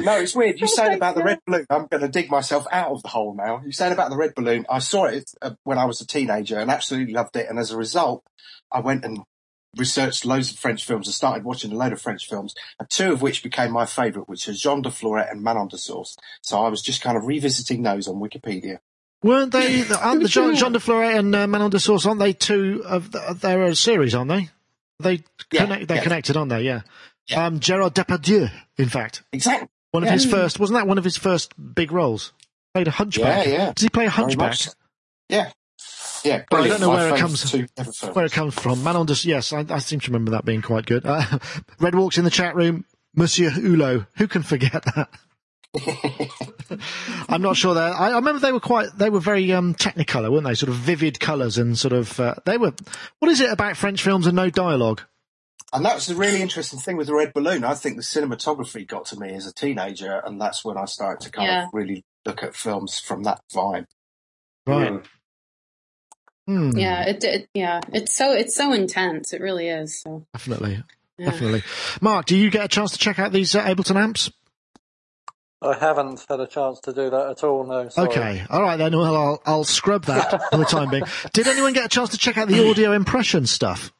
No, it's weird. You said about the red balloon. I'm going to dig myself out of the hole now. You said about the red balloon. I saw it uh, when I was a teenager and absolutely loved it. And as a result, I went and researched loads of French films and started watching a load of French films, and two of which became my favourite, which are Jean de Florette and Manon des Sources. So I was just kind of revisiting those on Wikipedia. Weren't they? *laughs* Aren't the Jean, Jean de Florette and uh, Manon des Sources? Aren't they two of? The, they're a series, aren't they? They Yeah, connect, they're yeah. connected, aren't they? Yeah. Yeah. Um, Gerard Depardieu, in fact, Exactly. one of his first. Wasn't that one of his first big roles? Played a hunchback. Yeah, yeah. Does he play a hunchback? much so. Yeah. Yeah. But I don't know where it comes- two. Where it comes from? Manon de Yes, I, I seem to remember that being quite good. Uh, *laughs* Red Walks in the chat room. Monsieur Hulot. Who can forget that? *laughs* *laughs* I'm not sure that I, I remember they were quite they were very um technicolor weren't they sort of vivid colors and sort of uh, they were what is it about french films and no dialogue And that's the really interesting thing with the Red Balloon. I think the cinematography got to me as a teenager, and that's when I started to kind Yeah. of really look at films from that vibe. right Mm. Hmm, Yeah, it, it yeah, it's so it's so intense. It really is. So definitely yeah. definitely mark do you get a chance to check out these uh, ableton amps I haven't had a chance to do that at all. No. Sorry. okay all right then well i'll, I'll scrub that *laughs* for the time being did anyone get a chance to check out the hmm. audio impression stuff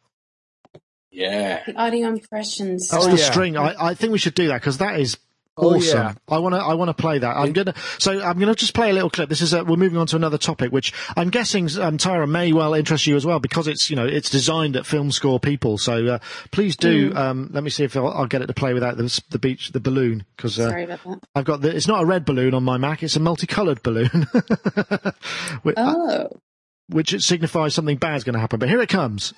Yeah. The audio impressions. That's Oh, the yeah. string. I, I think we should do that because that is Oh, awesome. yeah. I want to I want to play that. I'm gonna so I'm gonna just play a little clip. This is a, we're moving on to another topic, which I'm guessing um, Tara may well interest you as well because it's you know it's designed at film score people. So uh, please do. Um, let me see if I'll, I'll get it to play without the the beach the balloon because uh, Sorry about that. I've got the, it's not a red balloon on my Mac. It's a multicolored balloon, *laughs* which, Oh, which it signifies something bad's going to happen. But here it comes.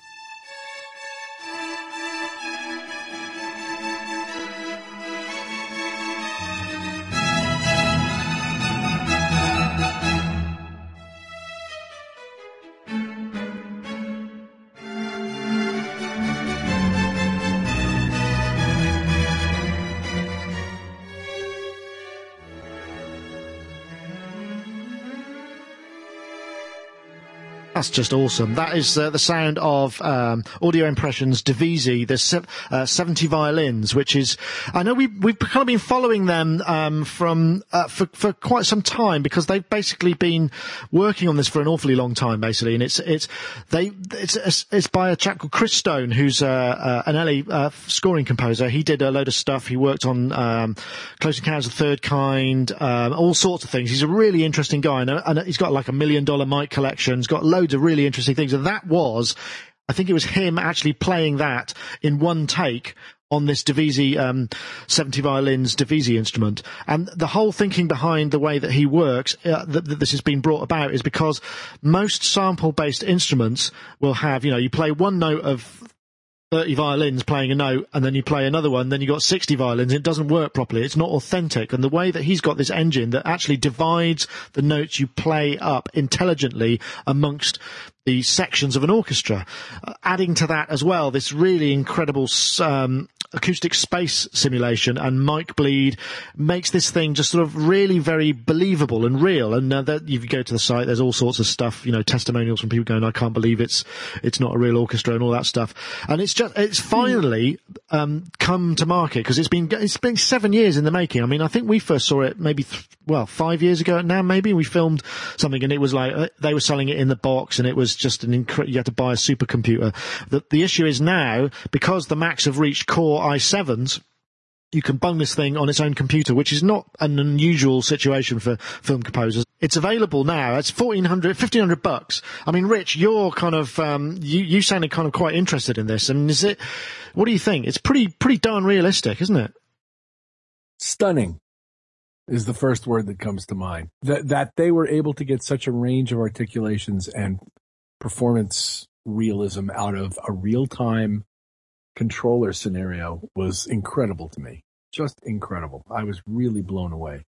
That's just awesome. That is uh, the sound of um, Audio Impressions Divisi, the se- uh, 70 violins, which is, I know we, we've kind of been following them um, from uh, for, for quite some time because they've basically been working on this for an awfully long time, basically. And it's it's they it's it's, it's by a chap called Chris Stone, who's uh, uh, an LA uh, scoring composer. He did a load of stuff. He worked on um, Close Encounters of the Third Kind, um, all sorts of things. He's a really interesting guy, and, and he's got like a million dollar mic collection. He's got loads of really interesting things, and that was. I think it was him actually playing that in one take on this Divisi um, 70 violins Divisi instrument. And the whole thinking behind the way that he works, uh, that, that this has been brought about, is because most sample-based instruments will have, you know, you play one note of 30 violins playing a note and then you play another one, then you got 60 violins. It doesn't work properly. It's not authentic. And the way that he's got this engine that actually divides the notes you play up intelligently amongst the sections of an orchestra, uh, adding to that as well this really incredible um, acoustic space simulation and mic bleed makes this thing just sort of really very believable and real. And uh, that, if you go to the site, there's all sorts of stuff, you know, testimonials from people going, "I can't believe it's it's not a real orchestra" and all that stuff. And it's just it's finally um, come to market because it's been it's been seven years in the making. I mean, I think we first saw it maybe th- well five years ago now. Maybe we filmed something and it was like uh, they were selling it in the box and it was just an incre- you had to buy a supercomputer. The the issue is now because the Macs have reached Core i7s you can bung this thing on its own computer, which is not an unusual situation for film composers. It's available now. It's 1400, 1500 bucks. I mean, Rich, you're kind of, um, you, you sounded kind of quite interested in this. I mean, is it, what do you think? It's pretty, pretty darn realistic, isn't it? Stunning is the first word that comes to mind. That that they were able to get such a range of articulations and performance realism out of a real time controller scenario was incredible to me. Just incredible. I was really blown away.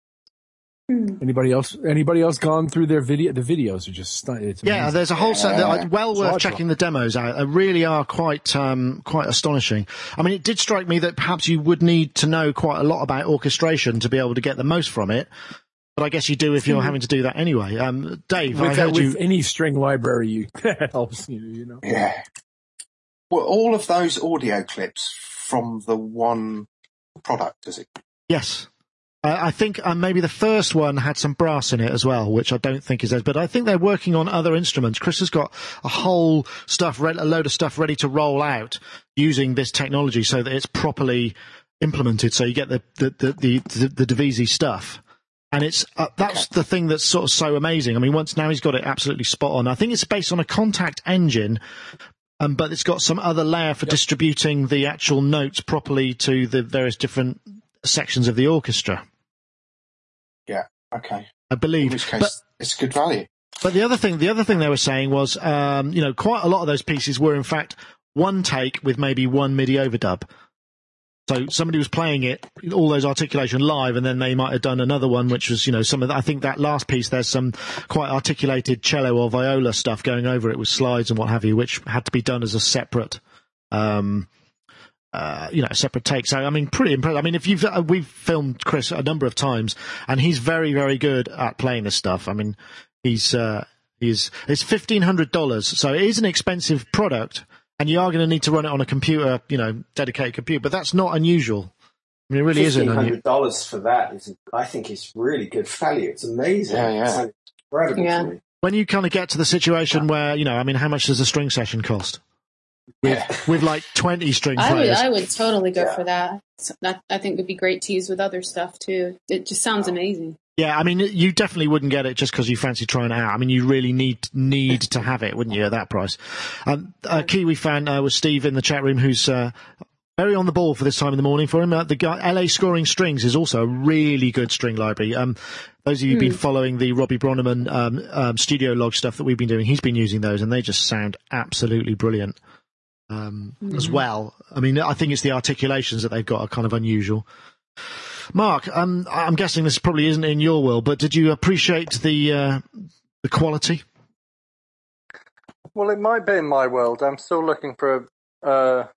Hmm. Anybody else? Anybody else gone through their video? The videos are just stunning. Yeah, there's a whole set. That, Yeah. well It's worth hard checking the demos out. They really are quite, um, quite astonishing. I mean, it did strike me that perhaps you would need to know quite a lot about orchestration to be able to get the most from it. But I guess you do if you're having to do that anyway. Um, Dave, I with, heard with you. any string library, you *laughs* helps you. You know. Yeah. Well, all of those audio clips from the one product, is it? Yes. Uh, I think uh, maybe the first one had some brass in it as well, which I don't think is theirs. But I think they're working on other instruments. Chris has got a whole stuff, a load of stuff ready to roll out using this technology so that it's properly implemented. So you get the the the the, the, the Divisi stuff. And it's uh, that's the thing that's sort of so amazing. I mean, once now he's got it absolutely spot on. I think it's based on a Kontakt engine, um, but it's got some other layer for yep. distributing the actual notes properly to the various different sections of the orchestra. Yeah. Okay. I believe. In which case, but, it's good value. But the other thing, the other thing they were saying was, um, you know, quite a lot of those pieces were in fact one take with maybe one MIDI overdub. So somebody was playing it, all those articulation live, and then they might have done another one, which was, you know, some of the, I think that last piece, there's some quite articulated cello or viola stuff going over it with slides and what have you, which had to be done as a separate, um, uh, you know, separate take. So, I mean, pretty impressive. I mean, if you've, uh, we've filmed Chris a number of times and he's very, very good at playing this stuff. I mean, he's, uh, he's, it's $1,500. So it is an expensive product and you are going to need to run it on a computer, you know, dedicated computer. But that's not unusual. I mean, it really isn't. Hundred dollars for that is, I think, is really good value. It's amazing. Yeah, yeah. It's incredible yeah. to me. When you kind of get to the situation yeah. where you know, I mean, how much does a string session cost? With, yeah. *laughs* with like twenty string I players. would, I would totally go yeah. for that. That I think would be great to use with other stuff too. It just sounds amazing. Yeah, I mean, you definitely wouldn't get it just because you fancy trying it out. I mean, you really need need to have it, wouldn't you, at that price? Um, a Kiwi fan uh, was Steve in the chat room, who's uh, very on the ball for this time in the morning for him. Uh, the guy, LA Scoring Strings is also a really good string library. Um, those of you who've been hmm. following the Robbie Bronnimann um, um, studio log stuff that we've been doing, he's been using those, and they just sound absolutely brilliant um, mm-hmm. as well. I mean, I think it's the articulations that they've got are kind of unusual. Mark, um, I'm guessing this probably isn't in your world, but did you appreciate the uh, the quality? Well, it might be in my world. I'm still looking for a, uh,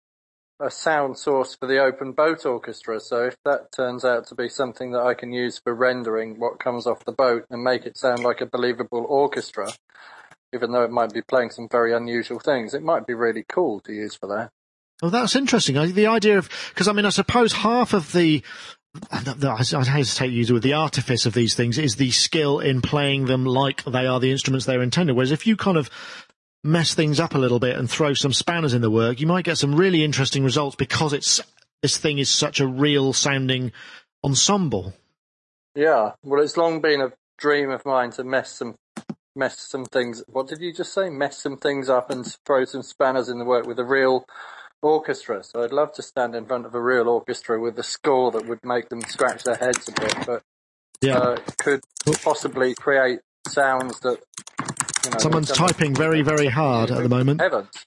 a sound source for the open boat orchestra. So if that turns out to be something that I can use for rendering what comes off the boat and make it sound like a believable orchestra, even though it might be playing some very unusual things, it might be really cool to use for that. Well, that's interesting. The idea of, because I mean, I suppose half of the I hesitate to use it with the artifice of these things is the skill in playing them like they are the instruments they're intended. Whereas if you kind of mess things up a little bit and throw some spanners in the work, you might get some really interesting results because it's this thing is such a real sounding ensemble. Yeah, well, it's long been a dream of mine to mess some mess some things. What did you just say? Mess some things up and throw some spanners in the work with a real orchestra. So I'd love to stand in front of a real orchestra with a score that would make them scratch their heads a bit, but yeah. uh, could possibly create sounds that. You know, Someone's typing very, very hard at the moment. Heavens.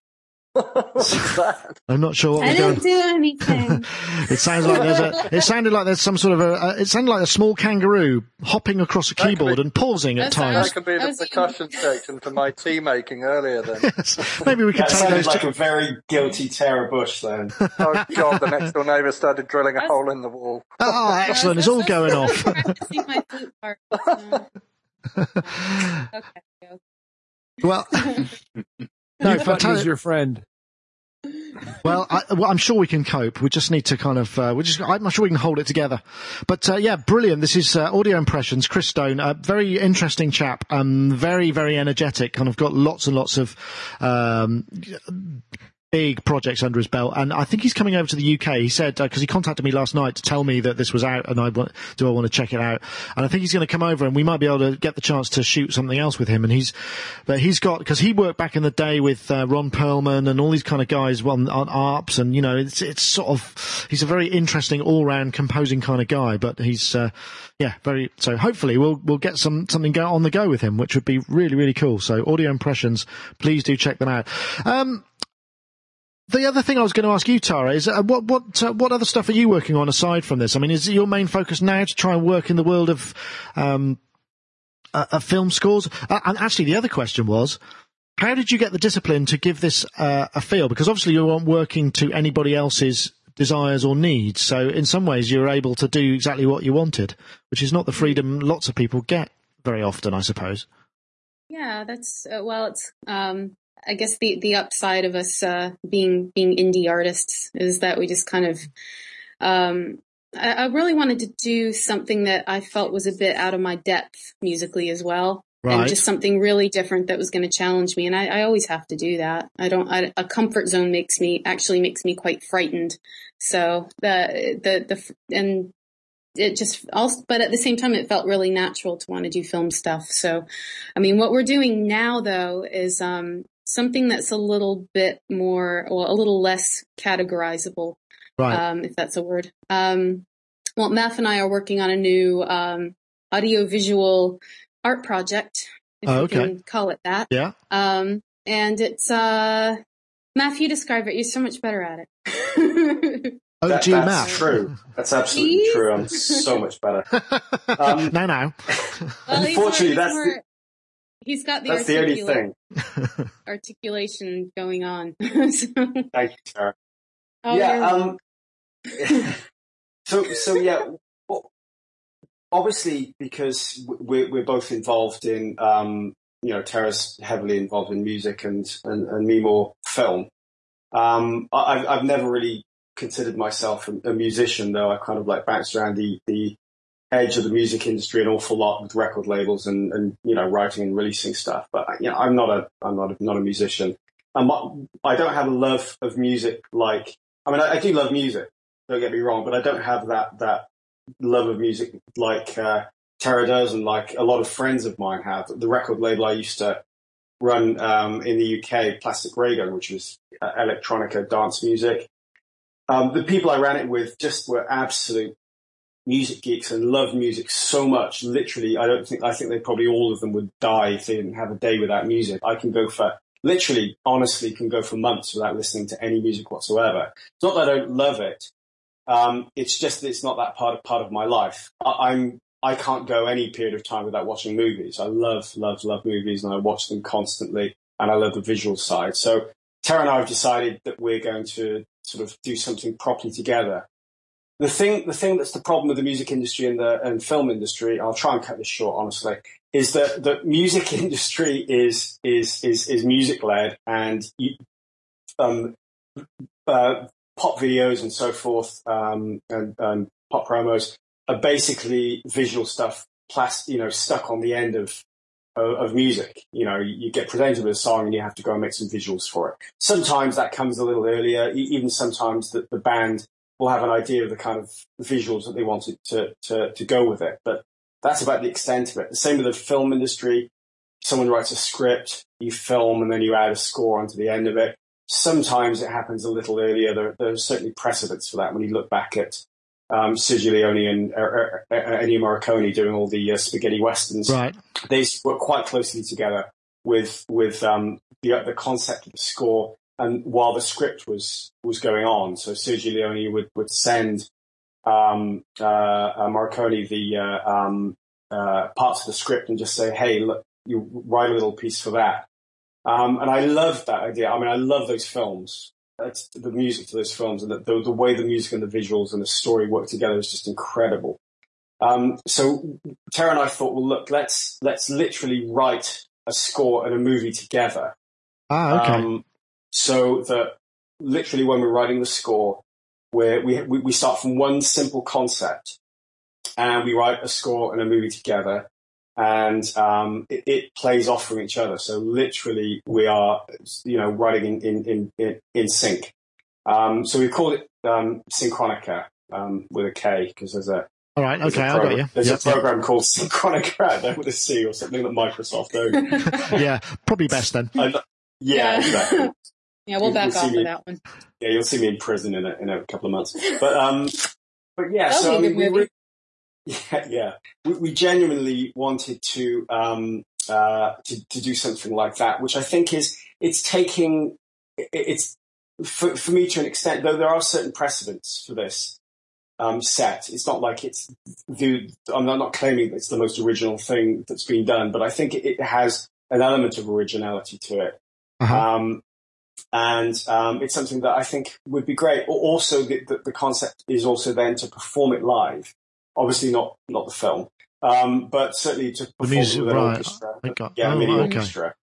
I'm not sure what I didn't do anything. *laughs* it sounds like there's a. It sounded like there's some sort of a. Uh, it sounded like a small kangaroo hopping across a keyboard be, and pausing at times. That could be the percussion section for my tea making earlier. Then *laughs* yes. maybe we could that take those. like a very guilty Tara Busch. Then. *laughs* oh God! The next door neighbour started drilling a hole in the wall. Oh, excellent! It's all going off. okay. Well, no, fantastic. your friend. Well, I, am sure we can cope. We just need to kind of, uh, we just, I'm sure we can hold it together. But uh, yeah, brilliant. This is uh, Audio Impressions, Chris Stone, a very interesting chap, um, very, very energetic, kind of got lots and lots of um, big projects under his belt, and I think he's coming over to the UK. He said because uh, he contacted me last night to tell me that this was out, and I want, do I want to check it out? And I think he's going to come over, and we might be able to get the chance to shoot something else with him. And he's, but he's got because he worked back in the day with uh, Ron Perlman and all these kind of guys on, on ARPs, and you know, it's it's sort of he's a very interesting all round composing kind of guy, but he's. Uh, yeah, very. So hopefully we'll we'll get some something go on the go with him, which would be really really cool. So audio impressions, please do check them out. Um, the other thing I was going to ask you, Tara, is uh, what what uh, what other stuff are you working on aside from this? I mean, is your main focus now to try and work in the world of um, uh, of film scores? Uh, and actually, the other question was, how did you get the discipline to give this uh, a feel? Because obviously, you weren't working to anybody else's desires or needs. So, in some ways, you're able to do exactly what you wanted, which is not the freedom lots of people get very often, I suppose. Yeah, that's uh, well. It's um, I guess the the upside of us uh, being being indie artists is that we just kind of um, I, I really wanted to do something that I felt was a bit out of my depth musically as well. Right. And just something really different that was going to challenge me. And I, I always have to do that. I don't, I, a comfort zone makes me, actually makes me quite frightened. So the, the, the, and it just also, but at the same time, it felt really natural to want to do film stuff. So, I mean, what we're doing now though is, um, something that's a little bit more, well, a little less categorizable Right. um, if that's a word. Um, well, Maf and I are working on a new um, audiovisual art project, if Oh, you okay. can call it that. yeah. Um, and it's uh, Maf, you describe it. You're so much better at it. *laughs* OG That- that's math. true. That's absolutely Please? true. I'm so much better. *laughs* Um, no, no. Well, Unfortunately, more- that's more- he's got the, That's the only thing. articulation going on. So- *laughs* Thank you, Tara. Oh, yeah. Um, *laughs* so so yeah. Well, obviously, because we're we're both involved in um, you know, Tara's heavily involved in music and and, and me more film. Um, I, I've I've never really considered myself a, a musician, though. I kind of like bounced around the the edge of the music industry an awful lot with record labels and and you know writing and releasing stuff. But you know, I'm not a I'm not a, not a musician. I'm not, I don't have a love of music like I mean, I, I do love music. Don't get me wrong, but I don't have that that love of music like uh, Tara does, and like a lot of friends of mine have. The record label I used to run um, in the UK, Plastic Ray Gun, which was uh, electronica dance music. Um, the people I ran it with just were absolute music geeks and love music so much. Literally, I don't think I think they probably all of them would die if they didn't have a day without music. I can go for literally, honestly, can go for months without listening to any music whatsoever. It's not that I don't love it. Um, it's just that it's not that part of part of my life. I, I'm I can't go any period of time without watching movies. I love, love, love movies, and I watch them constantly, and I love the visual side. So Tara and I have decided that we're going to sort of do something properly together. The thing, the thing that's the problem with the music industry and the and film industry, I'll try and cut this short, honestly, is that the music *laughs* industry is is is is music led, and you, um, uh, pop videos and so forth, um, and, and pop promos are basically visual stuff, plas- you know, stuck on the end of, of music. You know, you get presented with a song and you have to go and make some visuals for it. Sometimes that comes a little earlier. Even sometimes the, the band will have an idea of the kind of visuals that they wanted to, to, to go with it. But that's about the extent of it. The same with the film industry. Someone writes a script, you film, and then you add a score onto the end of it. Sometimes it happens a little earlier. There, there are certainly precedents for that when you look back at um, Sergio Leone and uh, uh, uh, Ennio Morricone doing all the uh, spaghetti westerns. Right. They work quite closely together with with um, the the concept of the score, and while the script was was going on, so Sergio Leone would would send um, uh, uh, Morricone the uh, um, uh, parts of the script and just say, "Hey, look, you write a little piece for that." Um, and I love that idea. I mean, I love those films. It's the music to those films and the, the, the way the music and the visuals and the story work together is just incredible. Um, so Tara and I thought, well, look, let's let's literally write a score and a movie together. Ah, okay. So that literally when we're writing the score, where we, we we start from one simple concept, and we write a score and a movie together, and um, it, it plays off from each other. So literally, we are you know writing in in in, in sync. Um, so we call it um, Synkronica um, with a K because there's a All right. there's Okay. a I got program, you. There's Yep, a program called Synchronica out there with a C or something that Microsoft owns. *laughs* yeah. Probably best then. I lo- yeah, exactly. *laughs* yeah, we'll You- back you see off me- of that one. Yeah, you'll see me in prison in a, in a couple of months. But um, but yeah, That'll so I mean, we re- *laughs* yeah, yeah, we, we genuinely wanted to um uh to, to do something like that, which I think is it's taking it- it's for for me to an extent. Though there are certain precedents for this um set. It's not like it's the I'm not, not claiming that it's the most original thing that's been done, but I think it, it has an element of originality to it. Uh-huh. Um, and um, it's something that I think would be great. Also, the, the, the concept is also then to perform it live. Obviously, not not the film, um, but certainly to perform music, with an right. orchestra. I got- yeah, oh, mini okay. orchestra.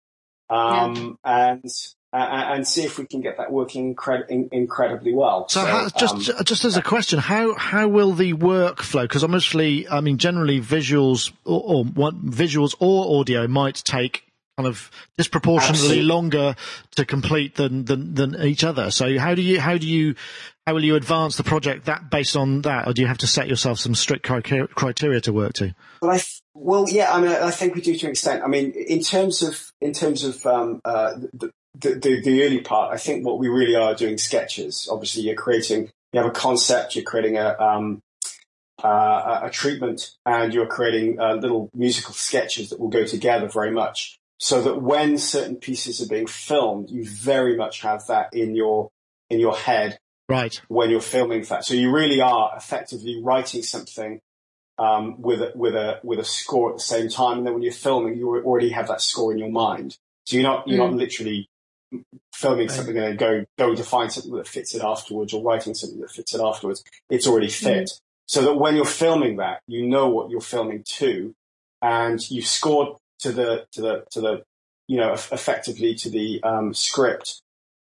Um, And uh, and see if we can get that working incred- in- incredibly well. So, so how, just um, just as a question, how how will the workflow? Because obviously, I mean, generally visuals or, or visuals or audio might take kind of disproportionately Absolutely. longer to complete than, than than each other. So how do you how do you how will you advance the project that based on that, or do you have to set yourself some strict criteria to work to? Well, I, well, yeah, I mean, I think we do to an extent. I mean, in terms of in terms of um, uh, the, the, the, the early part, I think what we really are doing sketches. Obviously, you're creating, you have a concept, you're creating a um, uh, a treatment, and you're creating uh, little musical sketches that will go together very much so that when certain pieces are being filmed, you very much have that in your in your head right when you're filming that. So you really are effectively writing something um, with a, with a with a score at the same time, and then when you're filming, you already have that score in your mind. So you're not you're mm. not literally filming right. something and then go going to find something that fits it afterwards, or writing something that fits it afterwards. It's already mm. fit. Mm. So that when you're filming that, you know what you're filming to, and you've scored to the to the to the you know effectively to the um, script,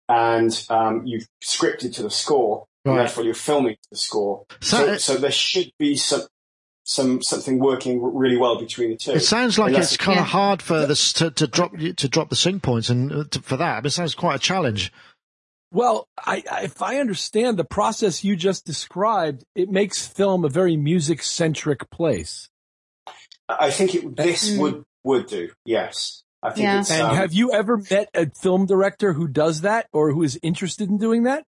and um, you've scripted to the score, right. and therefore you're filming to the score. So, so, so there should be some some something working really well between the two. It sounds like it's kind of yeah. hard for this to, to drop to drop the sync points, and uh, to, for that, I mean, it sounds quite a challenge. Well, I, I, if I understand the process you just described, it makes film a very music centric place. I think it, this mm. would would do. Yes. I think yeah. And um, have you ever met a film director who does that or who is interested in doing that?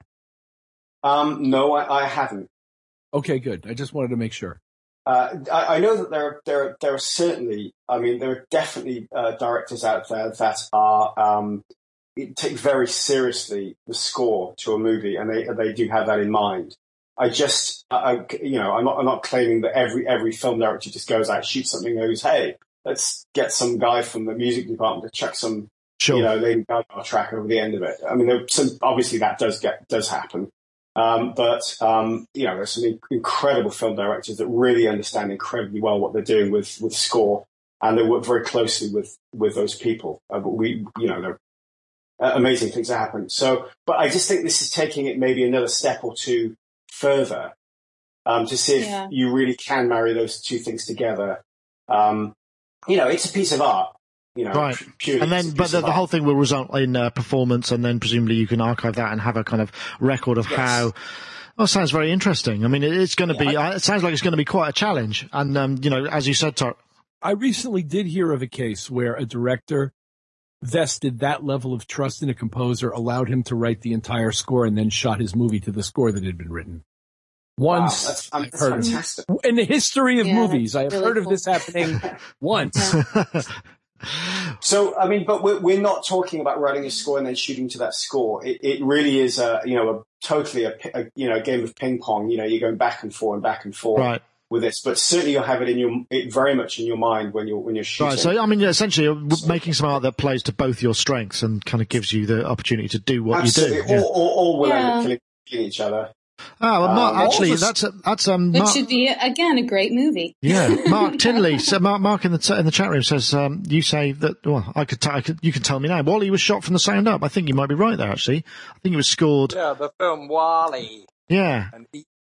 Um, no, I, I haven't. Okay, good. I just wanted to make sure. Uh, I, I, know that there, there, there are certainly, I mean, there are definitely uh, directors out there that are um, take very seriously the score to a movie, and they they do have that in mind. I just, I, you know, I'm not, I'm not claiming that every every film director just goes out, shoots something, and goes, hey, let's get some guy from the music department to chuck some, sure. you know, Lady Gaga track over the end of it. I mean, some, obviously that does get does happen, um, but um, you know, there's some incredible film directors that really understand incredibly well what they're doing with with score, and they work very closely with with those people. Uh, but we, you know, they're uh, amazing things that happen. So, but I just think this is taking it maybe another step or two further um, to see if yeah. you really can marry those two things together. Um, you know, it's a piece of art. You know, right. And then, but the, the, whole thing will result in uh, performance, and then presumably you can archive that and have a kind of record of yes. how. Well, sounds very interesting. I mean, it's going to yeah, be. I, it sounds like it's going to be quite a challenge. And um, you know, as you said, Tar- I recently did hear of a case where a director vested that level of trust in a composer, allowed him to write the entire score, and then shot his movie to the score that had been written. Once wow, that's, um, that's fantastic. in the history of yeah, movies, I have really heard cool. of this happening *laughs* once. *laughs* so, I mean, but we're, we're not talking about writing a score and then shooting to that score. It, it really is a, you know, a totally a, a, you know, a game of ping pong. You know, you're going back and forth and back and forth. Right. With this, but certainly you'll have it in your, it very much in your mind when you're when you're shooting. Right. So I mean, essentially, uh, you're making some art that plays to both your strengths and kind of gives you the opportunity to do what Absolutely. you do. Or, yeah. or, or will yeah. killing, killing each other. Oh, well, Mark, um, actually, that's a, that's um. Which should be again a great movie. Yeah, *laughs* Mark Tinley. So Mark, Mark in the in the chat room says um, you say that. Well, I could, t- I could. You can tell me now. WALL-E was shot from the sound up. I think you might be right there. Actually, I think it was scored. Yeah, the film WALL-E. Yeah.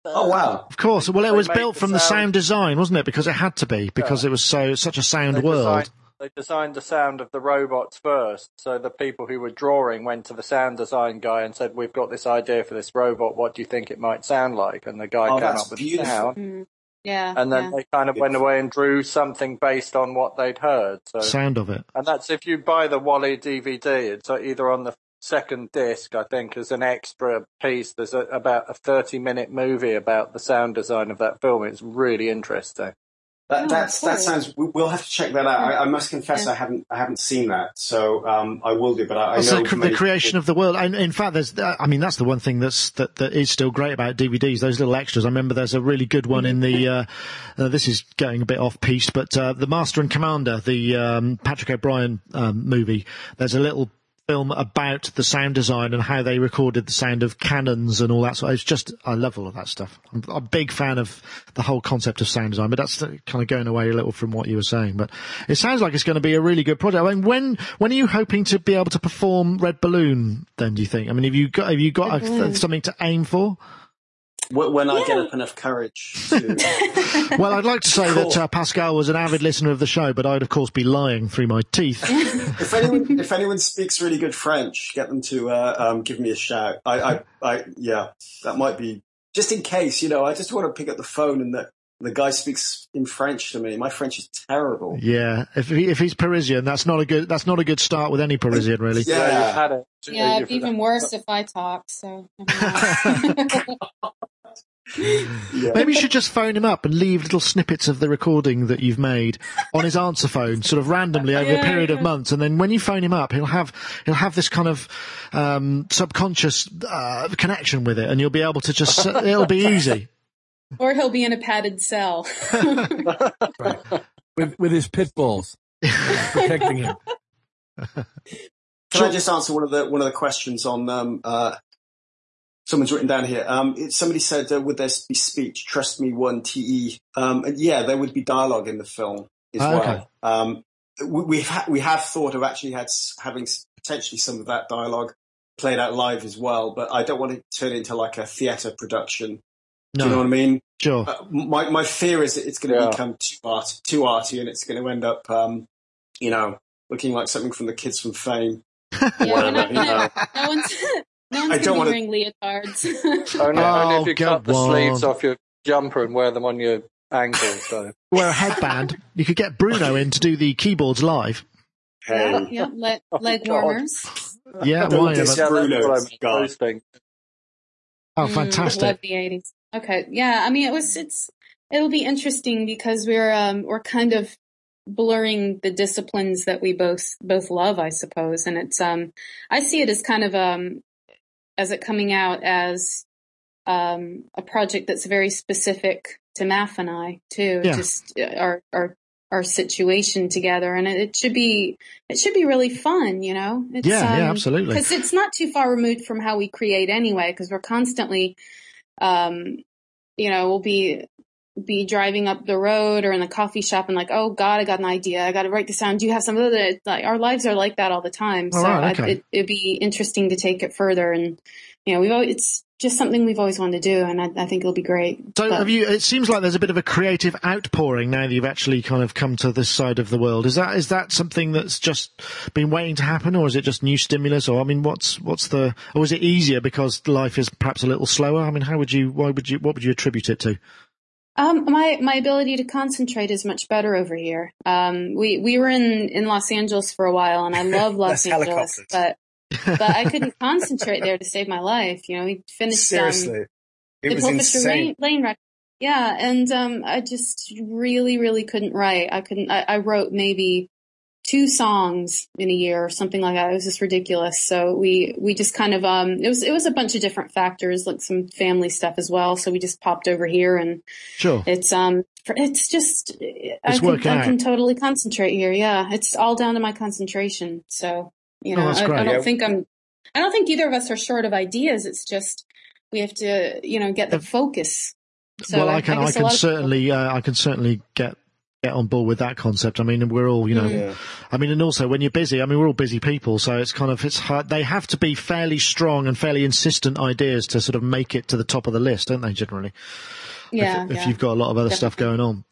Oh wow! Of course. Well, it was built from the sound... the sound design, wasn't it? Because it had to be because yeah. it was so such a sound world. Designed, they designed the sound of the robots first. So the people who were drawing went to the sound design guy and said, "We've got this idea for this robot. What do you think it might sound like?" And the guy oh, came up with beautiful. sound. Mm. Yeah. And then yeah. they kind of went away and drew something based on what they'd heard. So sound of it. And that's if you buy the WALL-E DVD. It's either on the second disc, I think, as an extra piece. There's a, about a 30 minute movie about the sound design of that film. It's really interesting. That, oh, that's, that sounds. We'll have to check that out. I, I must confess, yeah. I haven't, I haven't seen that, so um, I will do. But I, I know the creation people. of the world. And in fact, there's. I mean, that's the one thing that's that, that is still great about DVDs. Those little extras. I remember there's a really good one in the. Uh, uh, this is going a bit off piece, but uh, the Master and Commander, the um, Patrick O'Brian um, movie. There's a little film about the sound design and how they recorded the sound of cannons and all that. So it's just, I love all of that stuff. I'm a big fan of the whole concept of sound design, but that's kind of going away a little from what you were saying. But it sounds like it's going to be a really good project. I mean, when when are you hoping to be able to perform Red Balloon? Then do you think? I mean, have you got have you got a, something to aim for? When I get up enough courage to. *laughs* well, I'd like to say cool. that uh, Pascal was an avid listener of the show, but I'd of course be lying through my teeth. *laughs* if anyone, if anyone speaks really good French, get them to uh, um, give me a shout. I, I, I, yeah, that might be just in case. You know, I just want to pick up the phone and the the guy speaks in French to me. My French is terrible. Yeah, if he, if he's Parisian, that's not a good that's not a good start with any Parisian, really. yeah, yeah, yeah even worse if I talk. So. Yeah. *laughs* Maybe you should just phone him up and leave little snippets of the recording that you've made on his answer phone, sort of randomly over yeah, a period yeah. of months, and then when you phone him up, he'll have he'll have this kind of um, subconscious uh, connection with it, and you'll be able to just it'll be easy. Or he'll be in a padded cell *laughs* right. with with his pit bulls *laughs* protecting him. *laughs* Can I just answer one of the one of the questions on um, uh, someone's written down here. Um, it, somebody said, uh, "Would there be speech?" Trust me, one te. Um, and yeah, there would be dialogue in the film as oh, well. Okay. Um, we, we've ha- we have thought of actually had having potentially some of that dialogue played out live as well, but I don't want to turn it into like a theatre production. No. Do you know what I mean? Sure. Uh, my my fear is that it's going to yeah. become too art too arty, and it's going to end up, um, you know, looking like something from the kids from Fame. *laughs* yeah, no, no, no one's *laughs* no one's I don't want wearing leotards. only, oh, only if you cut the one. sleeves off your jumper and wear them on your ankles. So. *laughs* Wear a headband. You could get Bruno in to do the keyboards live. Hey. Yeah, yeah leg, oh, leg warmers. Yeah, why? Yeah, Bruno. Oh, fantastic! Mm, love the eighties. Okay, yeah. I mean, it was. It's. It'll be interesting because we're um we're kind of blurring the disciplines that we both both love, I suppose. And it's um I see it as kind of um as it coming out as um, a project that's very specific to Maf and I too. Yeah. Just uh, our our our situation together, and it, it, should be it should be really fun, you know. It's, yeah, um, yeah, absolutely. Because it's not too far removed from how we create anyway, because we're constantly, um, you know, we'll be be driving up the road or in the coffee shop and like, oh God, I got an idea. I got to write this down. Do you have some other? Like our lives are like that all the time. So right, okay. I, it, would be interesting to take it further. And you know, we've always, it's just something we've always wanted to do, and I, I think it'll be great. So but, have you? It seems like there's a bit of a creative outpouring now that you've actually kind of come to this side of the world. Is that is that something that's just been waiting to happen, or is it just new stimulus? Or I mean, what's what's the? Or is it easier because life is perhaps a little slower? I mean, how would you? Why would you? What would you attribute it to? Um, my my ability to concentrate is much better over here. Um, we we were in in Los Angeles for a while, and I *laughs* love Los Angeles, but but I couldn't concentrate there to save my life. You know, we finished um, seriously. Um, it the was insane. Lane, Lane Yeah, and um, I just really, really couldn't write. I couldn't. I, I wrote maybe two songs in a year or something like that. It was just ridiculous. So we, we just kind of, um, it was, it was a bunch of different factors, like some family stuff as well. So we just popped over here and sure. it's, um, it's just, it's I, can, I can totally concentrate here. Yeah. It's all down to my concentration. So, you know, oh, I, I, don't yeah. think I'm, I don't think either of us are short of ideas. It's just, we have to, you know, get the focus. So well, I, can, I, can certainly, uh, I can certainly get get on board with that concept. I mean, we're all, you know, yeah. I mean, and also when you're busy, I mean, we're all busy people, so it's kind of, it's hard. They have to be fairly strong and fairly insistent ideas to sort of make it to the top of the list, don't they, generally? Yeah. If, yeah. if you've got a lot of other Definitely. stuff going on.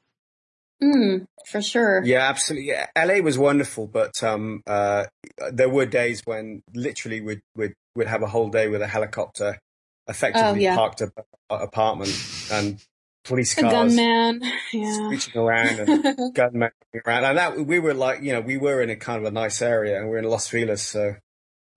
Mm, for sure. Yeah, absolutely. Yeah. LA was wonderful, but um, uh, there were days when literally we'd, we'd, we'd have a whole day with a helicopter effectively oh, yeah. parked a, a apartment and police cars, a gunman, *laughs* yeah, screeching around and *laughs* gunman around. And that we were like, you know, we were in a kind of a nice area, and we are in Los Feliz, so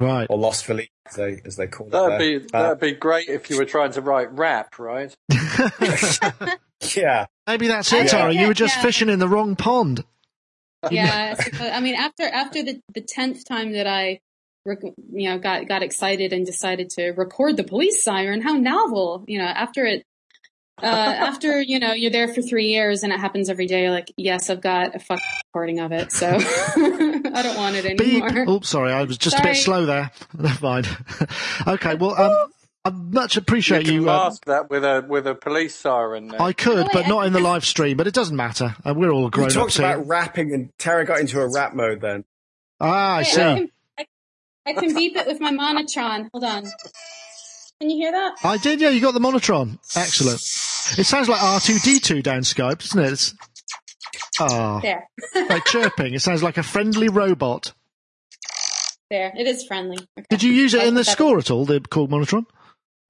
right, or Los Feliz, as they as they call that'd it. Be, uh, that'd be great if you were trying to write rap, right? *laughs* yeah, maybe that's it, Tara. You were just yeah. fishing in the wrong pond. Yeah, I mean, after after the the tenth time that I you know, got got excited and decided to record the police siren. How novel! You know, after it uh, after *laughs* you know you're there for three years and it happens every day, like yes, I've got a fucking recording of it, so *laughs* I don't want it Beep. anymore. Oh, sorry, I was just a bit slow there. *laughs* Never mind. okay, well, um, I much appreciate You you. can mask that with a with a police siren. There. I could, Oh, but not in the live stream. But it doesn't matter. Uh, we're all We grown talked ups here. about rapping, and Tara got into a rap mode then. Ah, I Wait, see. I, can, I, I can beep it with my monotron. Hold on. Can you hear that? I did, yeah. You got the monotron. Excellent. It sounds like R two D two down Skype, doesn't it? It's, ah, There. like *laughs* chirping. It sounds like a friendly robot. There. It is friendly. Okay. Did you use it I'll in the score at all? The called monotron.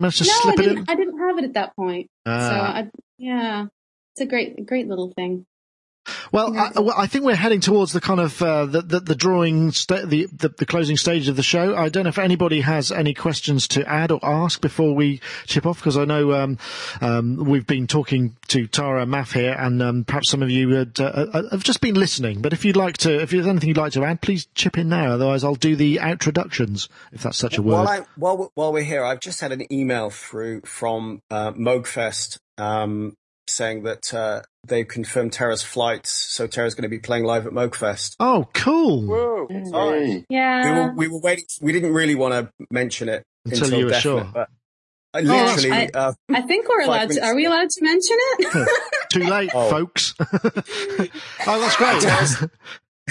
Managed to No, I it in. didn't. I didn't have it at that point. so Ah. I, yeah, it's a great, great little thing. Well, I, well, I think we're heading towards the kind of uh, the, the the drawing sta- the, the the closing stage of the show. I don't know if anybody has any questions to add or ask before we chip off, because I know um, um, we've been talking to Tara and Maf here, and um, perhaps some of you had, uh, uh, have just been listening. But if you'd like to, if there's anything you'd like to add, please chip in now. Otherwise, I'll do the outroductions if that's such a word. While, I, while, we- while we're here, I've just had an email through from uh, Moogfest um, saying that uh, they've confirmed Tara's flights, so Tara's going to be playing live at Moogfest. oh, cool! Whoa! Mm. Nice. We Yeah. were, we were waiting. We didn't really want to mention it Until until, you were definite, sure. but I that's- literally, I- uh, I think we're allowed to. Are we allowed to mention it? *laughs* Too late, Oh. folks. *laughs* oh, that's great.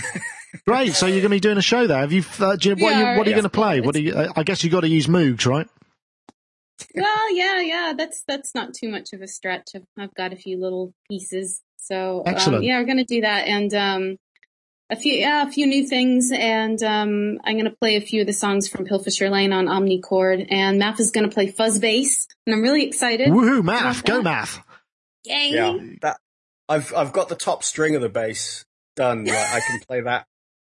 *laughs* great. So you're going to be doing a show there. Have you? Uh, do you, what, We are you, what are you yeah. going to play? What are you? uh, I guess you got to use Moogs, right? Well, yeah, yeah. That's that's not too much of a stretch. I've, I've got a few little pieces. So um, Excellent. yeah, we're gonna do that, and um, a few yeah, a few new things, and um, I'm gonna play a few of the songs from Pilfershire Lane on Omnichord, and Maf is gonna play fuzz bass, and I'm really excited. Woohoo! Maf, go Maf. Yay! yeah, that I've I've got the top string of the bass done. Like, I can play that.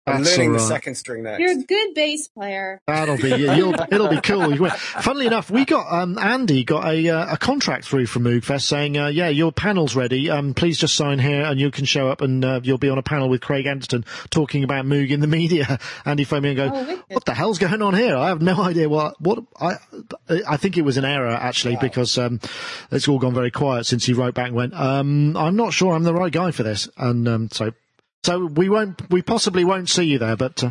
I'm That's learning all the second string next. You're a good bass player. That'll be you'll, it'll be cool. Funnily enough, we got um, Andy got a uh, a contract through from Moogfest saying, uh, "Yeah, your panel's ready. Um, please just sign here, and you can show up, and uh, you'll be on a panel with Craig Anderton talking about Moog in the media." *laughs* Andy phoned me and go, Oh, "What the hell's going on here? I have no idea what what I I think it was an error actually because um, it's all gone very quiet since he wrote back and went, um, I'm not sure I'm the right guy for this, and um, so." So we won't, we possibly won't see you there, but uh,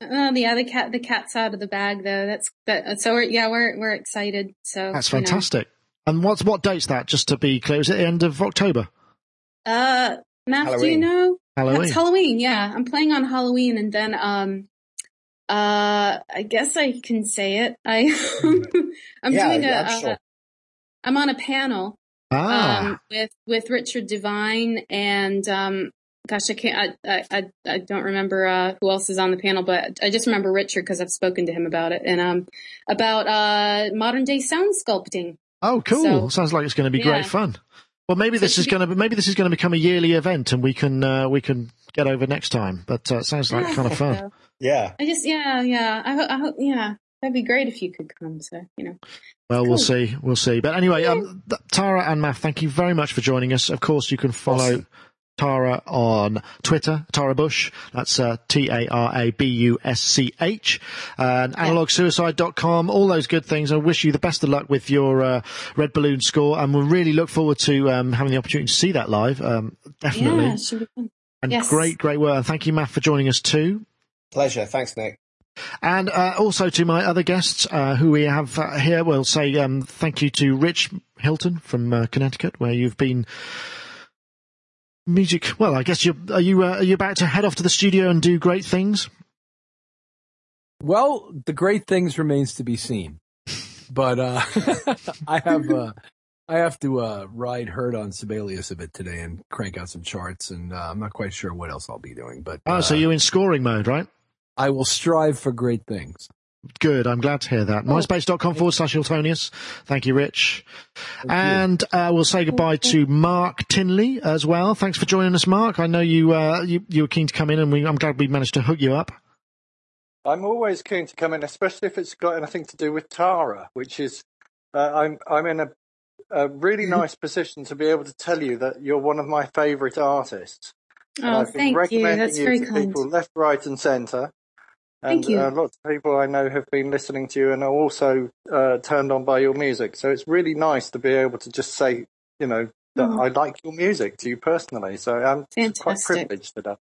Oh, yeah, the cat, the cat's out of the bag though. That's that. So we're, yeah, we're we're excited. So That's you know. fantastic. And what's what date's that? Just to be clear, is it the end of October? Uh, Maf, do you know? Halloween. It's Halloween. Yeah, I'm playing on Halloween, and then um, uh, I guess I can say it. I *laughs* I'm Yeah, doing a. yeah, I'm uh, sure. I'm on a panel ah, um, with with Richard Devine and um, gosh, I can't. I I I, I don't remember uh, who else is on the panel, but I just remember Richard because I've spoken to him about it and um about uh modern day sound sculpting. oh, cool. so- Sounds like it's going to be Yeah. great fun. Well, maybe So this is be- going to maybe this is going to become a yearly event, and we can uh, we can get over next time. But uh, it sounds like Yeah, kind of fun. so. yeah. I just yeah yeah I hope I hope yeah that'd be great if you could come. So you know. Well, we'll see. We'll see. But anyway, um, Tara and Maf, thank you very much for joining us. Of course, you can follow Awesome. Tara on Twitter, Tara Busch. That's uh, T-A-R-A-B-U-S-C-H. And analogsuicide.com, all those good things. I wish you the best of luck with your uh, Red Balloon score. And we'll really look forward to um, having the opportunity to see that live. Um, definitely. Yeah, it should be fun. and yes. great, great work. And thank you, Matt, for joining us too. Pleasure. Thanks, Nick. And uh, also to my other guests uh, who we have uh, here, we'll say um, thank you to Rich Hilton from uh, Connecticut, where you've been music. Well, I guess you're are you uh, are you about to head off to the studio and do great things? Well, the great things remains to be seen, but uh, *laughs* I have uh, I have to uh, ride herd on Sibelius a bit today and crank out some charts, and uh, I'm not quite sure what else I'll be doing. But Oh, uh, so you're in scoring mode, right? I will strive for great things. Good. I'm glad to hear that. MySpace.com forward slash Hiltonius. Thank you, Rich. and uh, we'll say goodbye to Mark Tinley as well. Thanks for joining us, Mark. I know you uh, you, you were keen to come in, and we, I'm glad we managed to hook you up. I'm always keen to come in, especially if it's got anything to do with Tara, which is uh, I'm I'm in a, a really Mm-hmm. nice position to be able to tell you that you're one of my favourite artists. And Oh, I've been thank you. recommending That's you very to kind. people left, right, and centre. And Thank you. Uh, lots of people I know have been listening to you and are also uh, turned on by your music. So it's really nice to be able to just say you know, that I like your music to you personally. So I'm quite privileged to that.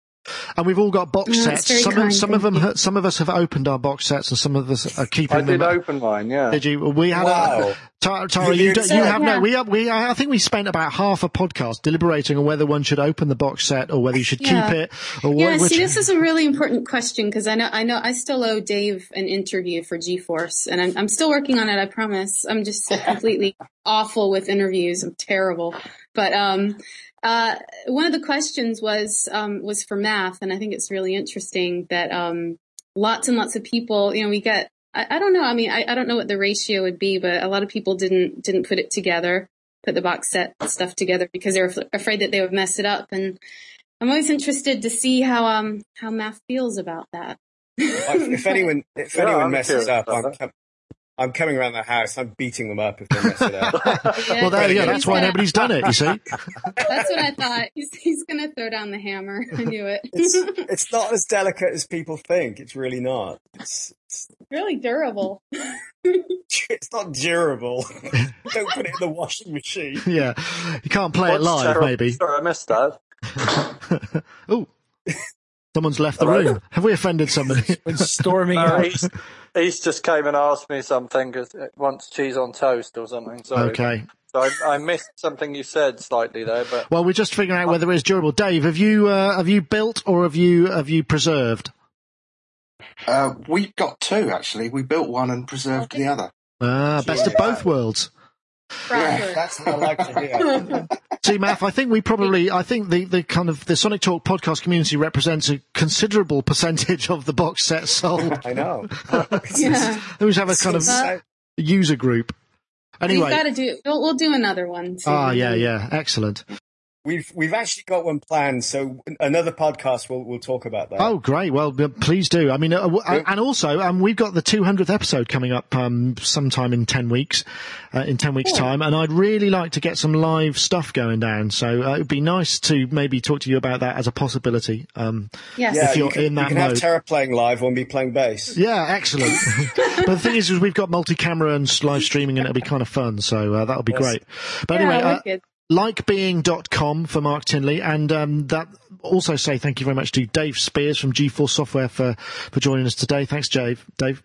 And we've all got box No, sets. Some, of, kind, some of them, you. some of us have opened our box sets, and some of us are keeping I them. did open mine, yeah. Did you? We had Wow. a Tara. Tara You you, did do, you have yeah. no. We have, we. I think we spent about half a podcast deliberating on whether one should open the box set or whether you should Yeah. keep it or Yeah, what. see, this is a really important question because I know, I know, I still owe Dave an interview for GForce, and I'm, I'm still working on it. I promise. I'm just completely *laughs* awful with interviews. I'm terrible. But um, uh, one of the questions was um, was for Maf, and I think it's really interesting that um, lots and lots of people, you know, we get. I, I don't know. I mean, I, I don't know what the ratio would be, but a lot of people didn't didn't put it together, put the box set stuff together because they're af- afraid that they would mess it up. And I'm always interested to see how um how Maf feels about that. if, if *laughs* anyone if Yeah, anyone I'm messes up, I'm, that. com- I'm coming around the house. I'm beating them up if they mess it up. *laughs* well, there you go. That's why Yeah. nobody's done it. You see. *laughs* That's what I thought. He's, he's going to throw down the hammer. I knew it. it's *laughs* it's not as delicate as people think. It's really not. It's it's, really durable. it's not durable. Don't put it in the washing machine. Yeah, you can't play it live, terrible- maybe. Sorry, I missed that. oh, someone's left the Hello? room. Have we offended somebody? *laughs* When storming No, out. he's, he's just came and asked me something because it wants cheese on toast or something. Sorry. okay. So I, I missed something you said slightly there, but Well, we're just figuring out whether it's durable. Dave, have you uh, have you built or have you have you preserved? Uh, we got two actually. We built one and preserved the other. Ah, best of both worlds. Proper. That's what I like to hear. *laughs* See, Maf, I think we probably, I think the, the kind of the Sonic Talk podcast community represents a considerable percentage of the box set sold. *laughs* I know. *laughs* yeah. we should have a kind of user group. Anyway, We've got to do. We'll, we'll do another one. soon. ah, yeah, yeah, excellent. We've we've actually got one planned, so another podcast we'll we'll talk about that. Oh, great. Well, please do. I mean, uh, w- and also, um, we've got the 200th episode coming up um, sometime in 10 weeks, uh, in 10 weeks' time, and I'd really like to get some live stuff going down. So uh, it'd be nice to maybe talk to you about that as a possibility. Um, Yes. yeah, if you're you can, in that you can have mode. Tara playing live when we playing bass. yeah, excellent. *laughs* *laughs* but the thing is, is we've got multi-camera and live streaming, and it'll be kind of fun. So uh, that'll be Yes. great. But Yeah, anyway, uh, wicked. likebeing.com for Mark Tinley. And um, that also say thank you very much to Dave Spiers from GForce Software for, for joining us today. Thanks, Dave. Dave.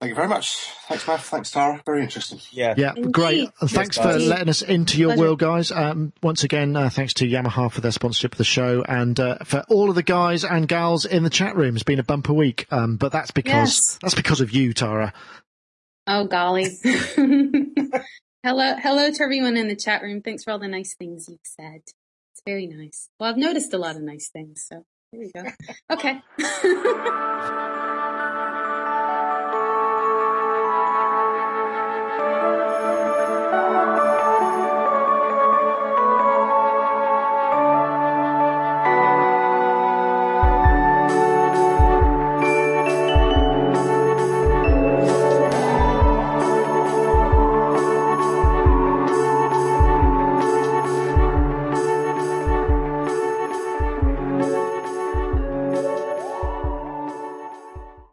Thank you very much. Thanks, Matt. Thanks, Tara. Very interesting. Yeah. Yeah, Indeed. great. And thanks for letting us into your Pleasure. world, guys. Um, once again, uh, thanks to Yamaha for their sponsorship of the show and uh, for all of the guys and gals in the chat room. It's been a bumper week, um, but that's because Yes. that's because of you, Tara. Oh golly. *laughs* *laughs* hello, hello to everyone in the chat room. Thanks for all the nice things you've said. It's very nice. Well, I've noticed a lot of nice things, so here we go. Okay. *laughs*